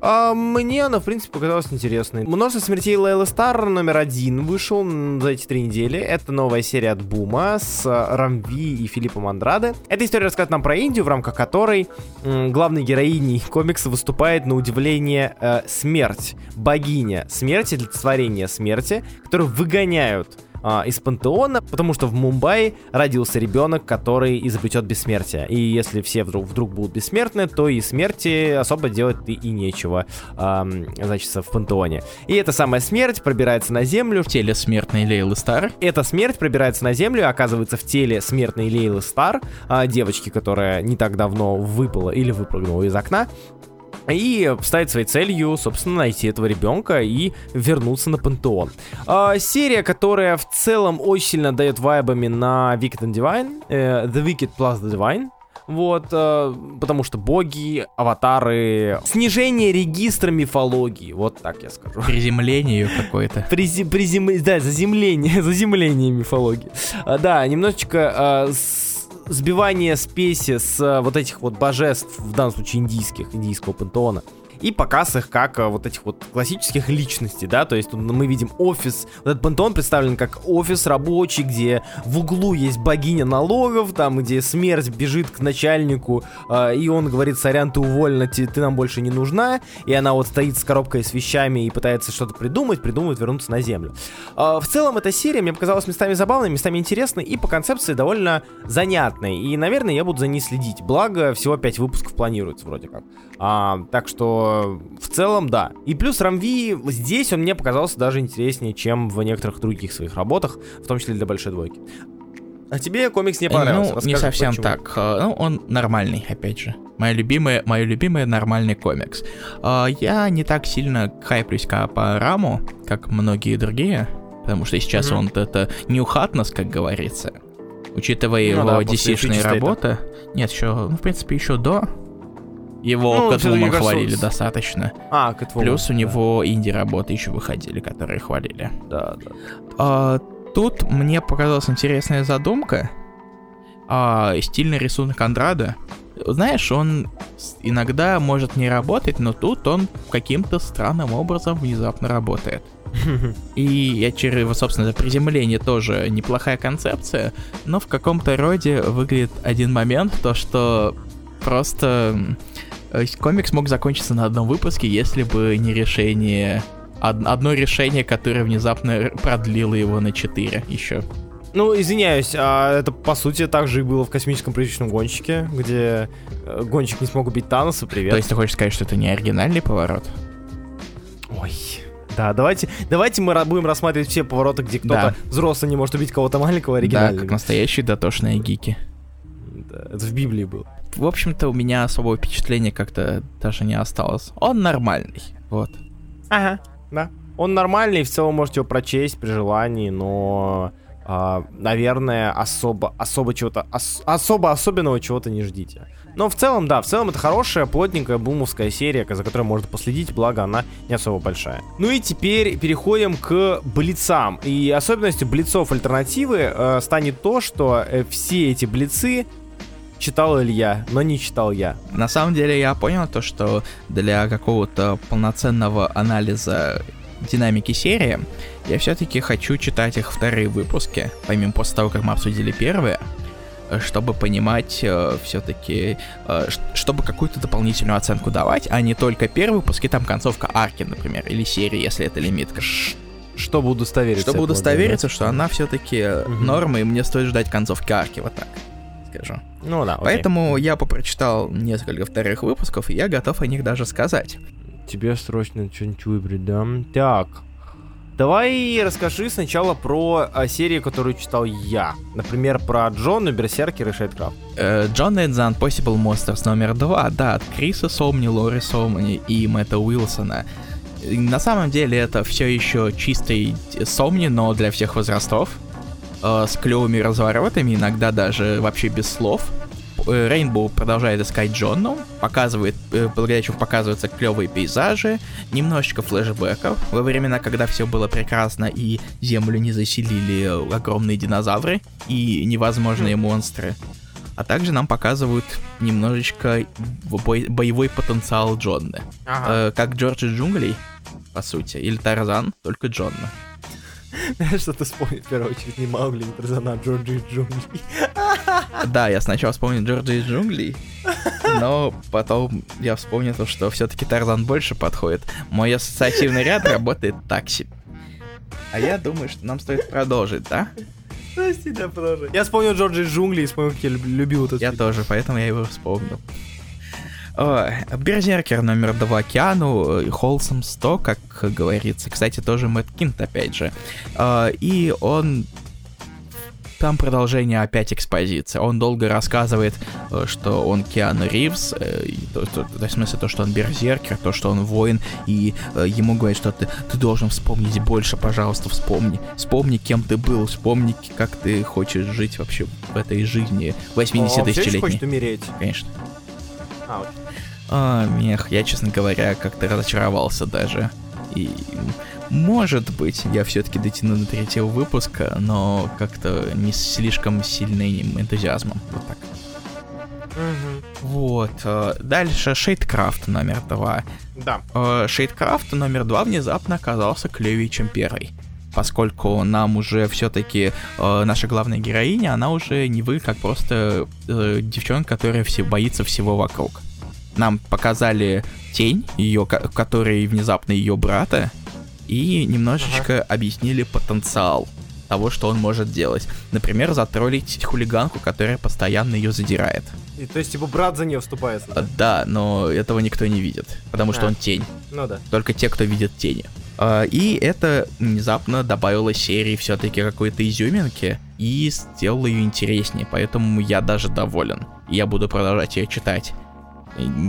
А, мне она, в принципе, показалась интересной. Множество смертей Лейлы Стар номер один вышел за эти три недели. Это новая серия от Бума с Рамви и Филиппом Андраде. Эта история рассказывает нам про Индию, в рамках которой м, главной героиней комикса выступает, на удивление, э, смерть. Богиня смерти, олицетворение смерти, которую выгоняют а, из пантеона, потому что в Мумбаи родился ребенок, который изобретет бессмертие. И если все вдруг, вдруг будут бессмертны, то и смерти особо делать и, и нечего, а, значит, в пантеоне. И эта самая смерть пробирается на землю. В теле смертной Лейлы Стар. Эта смерть пробирается на землю и оказывается в теле смертной Лейлы Стар, а, девочки, которая не так давно выпала или выпрыгнула из окна. И ставит своей целью, собственно, найти этого ребенка и вернуться на пантеон. А, серия, которая в целом очень сильно дает вайбами на Wicked and Divine, э, The Wicked plus The Divine. Вот, э, потому что боги, аватары, снижение регистра мифологии, вот так я скажу. Приземление ее какое-то. Призи, призем... Да, заземление, заземление мифологии. А, да, немножечко э, с сбивание спеси с э, вот этих вот божеств, в данном случае индийских, индийского пантеона и показ их как э, вот этих вот классических личностей, да, то есть тут мы видим офис, вот этот пантеон представлен как офис рабочий, где в углу есть богиня налогов, там, где смерть бежит к начальнику, э, и он говорит, сорян, ты уволена, ты, ты нам больше не нужна, и она вот стоит с коробкой с вещами и пытается что-то придумать, придумывает вернуться на землю. Э, в целом эта серия мне показалась местами забавной, местами интересной и по концепции довольно занятной, и, наверное, я буду за ней следить, благо всего 5 выпусков планируется вроде как. А, так что в целом да. И плюс Рамви здесь он мне показался даже интереснее, чем в некоторых других своих работах, в том числе для большой двойки. А тебе комикс не понравился? Ну, Расскажи, не совсем почему. так. А, ну, он нормальный, опять же. Моя любимая, мой любимый нормальный комикс. Я не так сильно хайплюсь по Раму, как многие другие, потому что сейчас mm-hmm. он это New Hotness, как говорится. Учитывая ну, его да, DC-шные работы. Нет, еще, ну, в принципе, еще до его ну, Кэтвумен хвалили кажется, достаточно. А, Кэтвумен. Плюс у него да. инди-работы еще выходили, которые хвалили. Да, да. А, тут мне показалась интересная задумка. А, стильный рисунок Андрада. Знаешь, он иногда может не работать, но тут он каким-то странным образом внезапно работает. И через, собственно, приземление тоже неплохая концепция, но в каком-то роде выглядит один момент, то что просто комикс мог закончиться на одном выпуске, если бы не решение... Одно решение, которое внезапно продлило его на 4 еще. Ну, извиняюсь, а это по сути так же и было в космическом призрачном гонщике, где э, гонщик не смог убить Таноса, привет. То есть ты хочешь сказать, что это не оригинальный поворот? Ой. Да, давайте, давайте мы будем рассматривать все повороты, где кто-то да. взрослый не может убить кого-то маленького оригинального. Да, как настоящие дотошные гики. Да, это в Библии было в общем-то, у меня особого впечатления как-то даже не осталось. Он нормальный, вот. Ага, да. Он нормальный, в целом можете его прочесть при желании, но, э, наверное, особо, особо чего-то, ос, особо особенного чего-то не ждите. Но в целом, да, в целом это хорошая, плотненькая бумовская серия, за которой можно последить, благо она не особо большая. Ну и теперь переходим к блицам. И особенностью блицов альтернативы э, станет то, что э, все эти блицы читал Илья, но не читал я. На самом деле я понял то, что для какого-то полноценного анализа динамики серии, я все-таки хочу читать их вторые выпуски, помимо после того, как мы обсудили первые, чтобы понимать э, все-таки, э, чтобы какую-то дополнительную оценку давать, а не только первый выпуск и там концовка арки, например, или серии, если это лимитка. Чтобы удостовериться. Чтобы удостовериться, что она все-таки угу. норма, и мне стоит ждать концовки арки, вот так скажу. Ну да, окей. Поэтому я попрочитал несколько вторых выпусков, и я готов о них даже сказать. Тебе срочно что-нибудь выбрать, да? Так, Давай расскажи сначала про а, серию, которую читал я. Например, про Джона, Берсеркер и Шейдкрафт. Э, Джон and the Impossible Monsters номер два, да, от Криса Сомни, Лори Сомни и Мэтта Уилсона. На самом деле это все еще чистый Сомни, но для всех возрастов э, с клевыми разворотами, иногда даже вообще без слов. Рейнбоу продолжает искать Джонну, показывает, э, благодаря чему показываются клевые пейзажи, немножечко флешбеков во времена, когда все было прекрасно и Землю не заселили огромные динозавры и невозможные монстры. А также нам показывают немножечко бой, боевой потенциал Джонны. Ага. Э, как Джордж из джунглей, по сути, или Тарзан, только Джонна. Знаешь, что ты вспомнил в первую очередь не Маугли, не Тарзана, а Джорджи из джунглей. Да, я сначала вспомнил Джорджи из джунглей, но потом я вспомнил, что все-таки Тарзан больше подходит. Мой ассоциативный ряд работает так себе. А я думаю, что нам стоит продолжить, да? Прости, да, продолжай. Я вспомнил Джорджа из джунглей и вспомнил, как я любил этот Я фильм. тоже, поэтому я его вспомнил. Берзеркер номер два океану, Холсом 100, как говорится. Кстати, тоже Мэтт Кинт, опять же. Э, И он... Там продолжение опять экспозиции. Он долго рассказывает, э, что он Киану Ривз, э, то, то- то- в смысле то, что он берзеркер, то, что он воин, и э, ему говорят, что ты, ты должен вспомнить больше, пожалуйста, вспомни. Вспомни, кем ты был, вспомни, как ты хочешь жить вообще в этой жизни Он вообще очень 80-тысячелетней. хочет умереть. Конечно. А, вот. А, мех, я, честно говоря, как-то разочаровался даже. И, может быть, я все-таки дотяну до третьего выпуска, но как-то не с слишком сильным энтузиазмом. Вот так. Вот. э, Дальше Шейдкрафт номер два. Да. Э, Шейдкрафт номер два внезапно оказался клевее, чем первый. Поскольку нам уже все-таки наша главная героиня, она уже не вы, как просто э, девчонка, которая все боится всего вокруг. Нам показали тень, ее, который внезапно ее брата, и немножечко объяснили потенциал того, что он может делать. Например, затроллить хулиганку, которая постоянно ее задирает. И, то есть, типа, брат за нее вступается. Э, Да, но этого никто не видит, потому что А. он тень. Ну да. Только те, кто видит тени. А, И это внезапно добавило серии все-таки какой-то изюминки и сделало ее интереснее, поэтому я даже доволен. Я буду продолжать ее читать.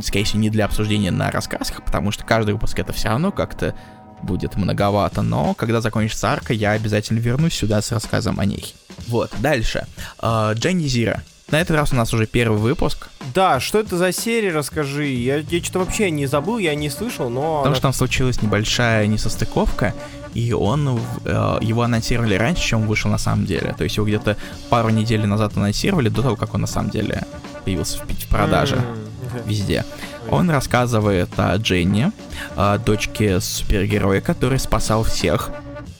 Скорее всего, не для обсуждения на рассказках, потому что каждый выпуск это все равно как-то будет многовато, но когда закончится арка, я обязательно вернусь сюда с рассказом о ней. Вот, дальше. А, Дженни Зира. На этот раз у нас уже первый выпуск, Да, что это за серия, расскажи. Я, я что-то вообще не забыл, я не слышал, но... Потому что там случилась небольшая несостыковка, и он, э, его анонсировали раньше, чем он вышел на самом деле. То есть его где-то пару недель назад анонсировали, до того, как он на самом деле появился в, в продаже М, везде. Он рассказывает о Дженни, дочке супергероя, который спасал всех,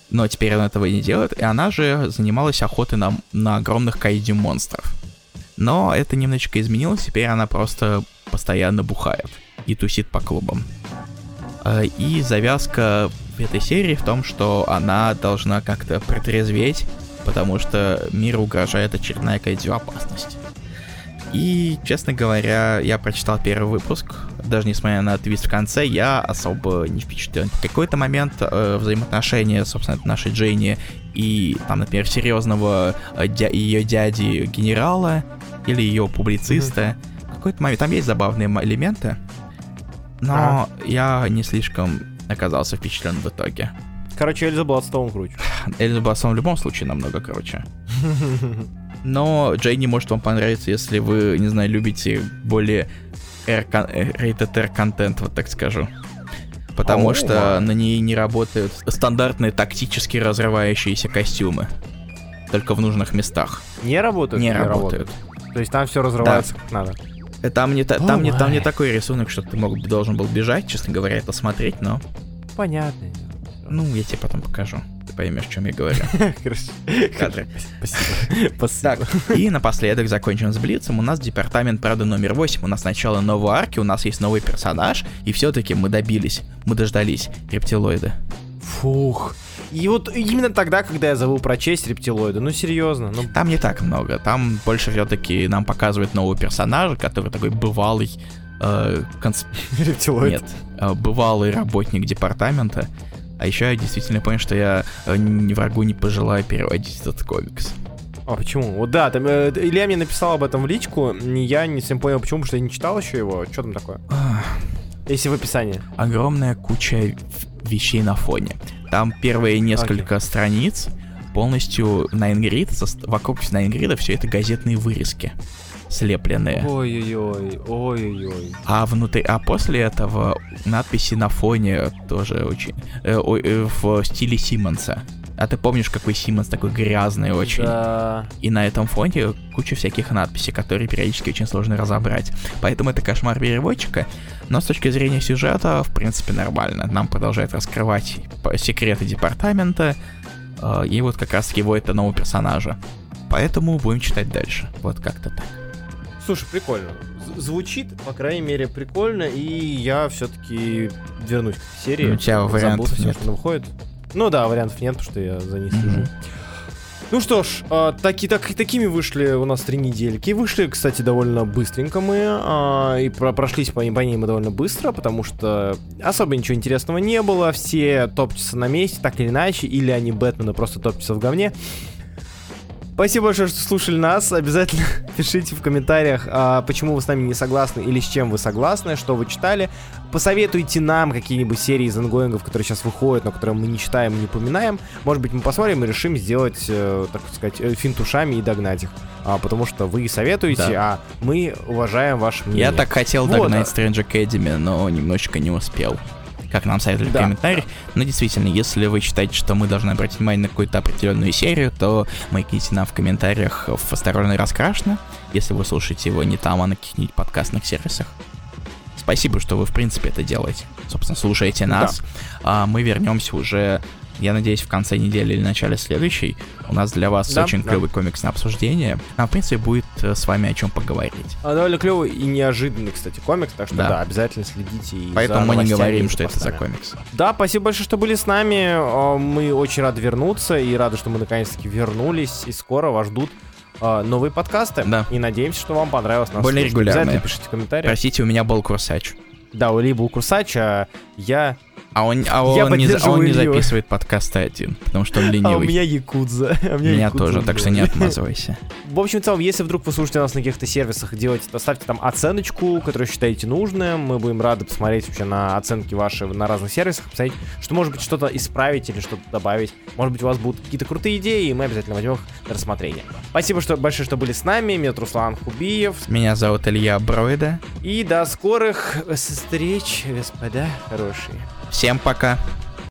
но теперь он этого не делает, и она же занималась охотой на, на огромных кайдю монстров. Но это немножечко изменилось, теперь она просто постоянно бухает и тусит по клубам. Э, И завязка этой серии в том, что она должна как-то протрезветь, потому что миру угрожает очередная кайдзю опасность. И, честно говоря, я прочитал первый выпуск, даже несмотря на твист в конце, я особо не впечатлен. В какой-то момент э, взаимоотношения, собственно, нашей Джейни и, там, например, серьезного э, дя- ее дяди генерала или ее публициста, в какой-то момент, там есть забавные элементы, но я не слишком оказался впечатлен в итоге. Короче, Эльза была столом круче. Эльза Бассон в любом случае намного круче. Но Джейни может вам понравиться, если вы, не знаю, любите более э, rated R контент, вот так скажу. Потому О. что на ней не работают стандартные тактически разрывающиеся костюмы. Только в нужных местах. Не работают? Не или работают. То есть там все разрывается как надо. Э, Там не, та- там, не, там не такой рисунок, что ты мог, должен был бежать, честно говоря, это смотреть, но... Понятно. Ну, я тебе потом покажу. Ты поймешь, о чем я говорю. Хорошо. Кадры. Спасибо. Так, Спасибо. и напоследок закончим с Блицем. У нас департамент, правда, номер 8. У нас начало новой арки, у нас есть новый персонаж, и все-таки мы добились, мы дождались рептилоида. Фух. И вот именно тогда, когда я забыл прочесть рептилоида, ну серьезно, ну Там не так много, там больше все-таки нам показывают нового персонажа, который такой бывалый... э, конс- рептилоид. Нет, э, бывалый работник департамента. А еще я действительно понял, что я э, врагу не пожелаю переводить этот комикс. А почему? Вот да, там э, Илья мне написал об этом в личку, я не совсем понял, почему, потому что я не читал еще его. Что там такое? Если в описании. огромная куча вещей на фоне. Там первые несколько страниц полностью Найнгрид, вокруг Найнгрида все это газетные вырезки слепленные. Ой-ой-ой, ой-ой-ой. А внутри, а после этого надписи на фоне тоже очень э, э, в стиле Симмонса. А ты помнишь, какой Симмонс такой грязный очень? Да. И на этом фоне куча всяких надписей, которые периодически очень сложно разобрать. Поэтому это кошмар переводчика. Но с точки зрения сюжета, в принципе, нормально. Нам продолжает раскрывать секреты департамента. Э, И вот как раз его это нового персонажа. Поэтому будем читать дальше. Вот как-то так. Слушай, прикольно. З- Звучит, по крайней мере, прикольно, и я все-таки вернусь к серии. Ну, у тебя Забыл вариантов совсем, нет. что она выходит. Ну да, вариантов нет, потому что я за ней слежу. Ну что ж, э, таки, так, такими вышли у нас три недельки. Вышли, кстати, довольно быстренько мы. Э, и про прошлись по, по ней довольно быстро, потому что особо ничего интересного не было. Все топчутся на месте, так или иначе. Или они Бэтмены просто топчутся в говне. Спасибо большое, что слушали нас. Обязательно пишите в комментариях, а, почему вы с нами не согласны или с чем вы согласны, что вы читали. Посоветуйте нам какие-нибудь серии из ангоингов, которые сейчас выходят, но которые мы не читаем и не упоминаем. Может быть, мы посмотрим и решим сделать, э, так сказать, э, финтушами и догнать их. А, потому что вы советуете, да. а мы уважаем ваше мнение. Я так хотел вот, догнать а... Strange Academy, но немножечко не успел как нам советовали да. в комментариях. Но действительно, если вы считаете, что мы должны обратить внимание на какую-то определенную серию, то маякните нам в комментариях в «Осторожно раскрашено», если вы слушаете его не там, а на каких-нибудь подкастных сервисах. Спасибо, что вы, в принципе, это делаете. Собственно, слушаете нас. Да. А мы вернемся уже я надеюсь, в конце недели или начале следующей у нас для вас да, очень да. клевый комикс на обсуждение. Нам, в принципе, будет э, с вами о чем поговорить. А довольно клевый и неожиданный, кстати, комикс, так что да, да обязательно следите. И Поэтому мы не говорим, что это за комикс. Да, спасибо большое, что были с нами. Мы очень рады вернуться и рады, что мы наконец-таки вернулись. И скоро вас ждут э, новые подкасты. Да. И надеемся, что вам понравилось нас Более регулярные. Обязательно пишите в комментариях. Простите, у меня был курсач. Да, у Ли был курсач, а я а он, а он, не, а он не записывает подкасты один, потому что он ленивый. А у меня якудза. А меня меня тоже, так что не отмазывайся. В общем, в целом, если вдруг вы слушаете нас на каких-то сервисах, делайте, ставьте там оценочку, которую считаете нужным. Мы будем рады посмотреть вообще на оценки ваши на разных сервисах, посмотреть, что может быть что-то исправить или что-то добавить. Может быть, у вас будут какие-то крутые идеи, и мы обязательно возьмем их на рассмотрение. Спасибо что, большое, что были с нами. Меня зовут Руслан Хубиев. Меня зовут Илья Бройда. И до скорых встреч, господа хорошие. Всем пока.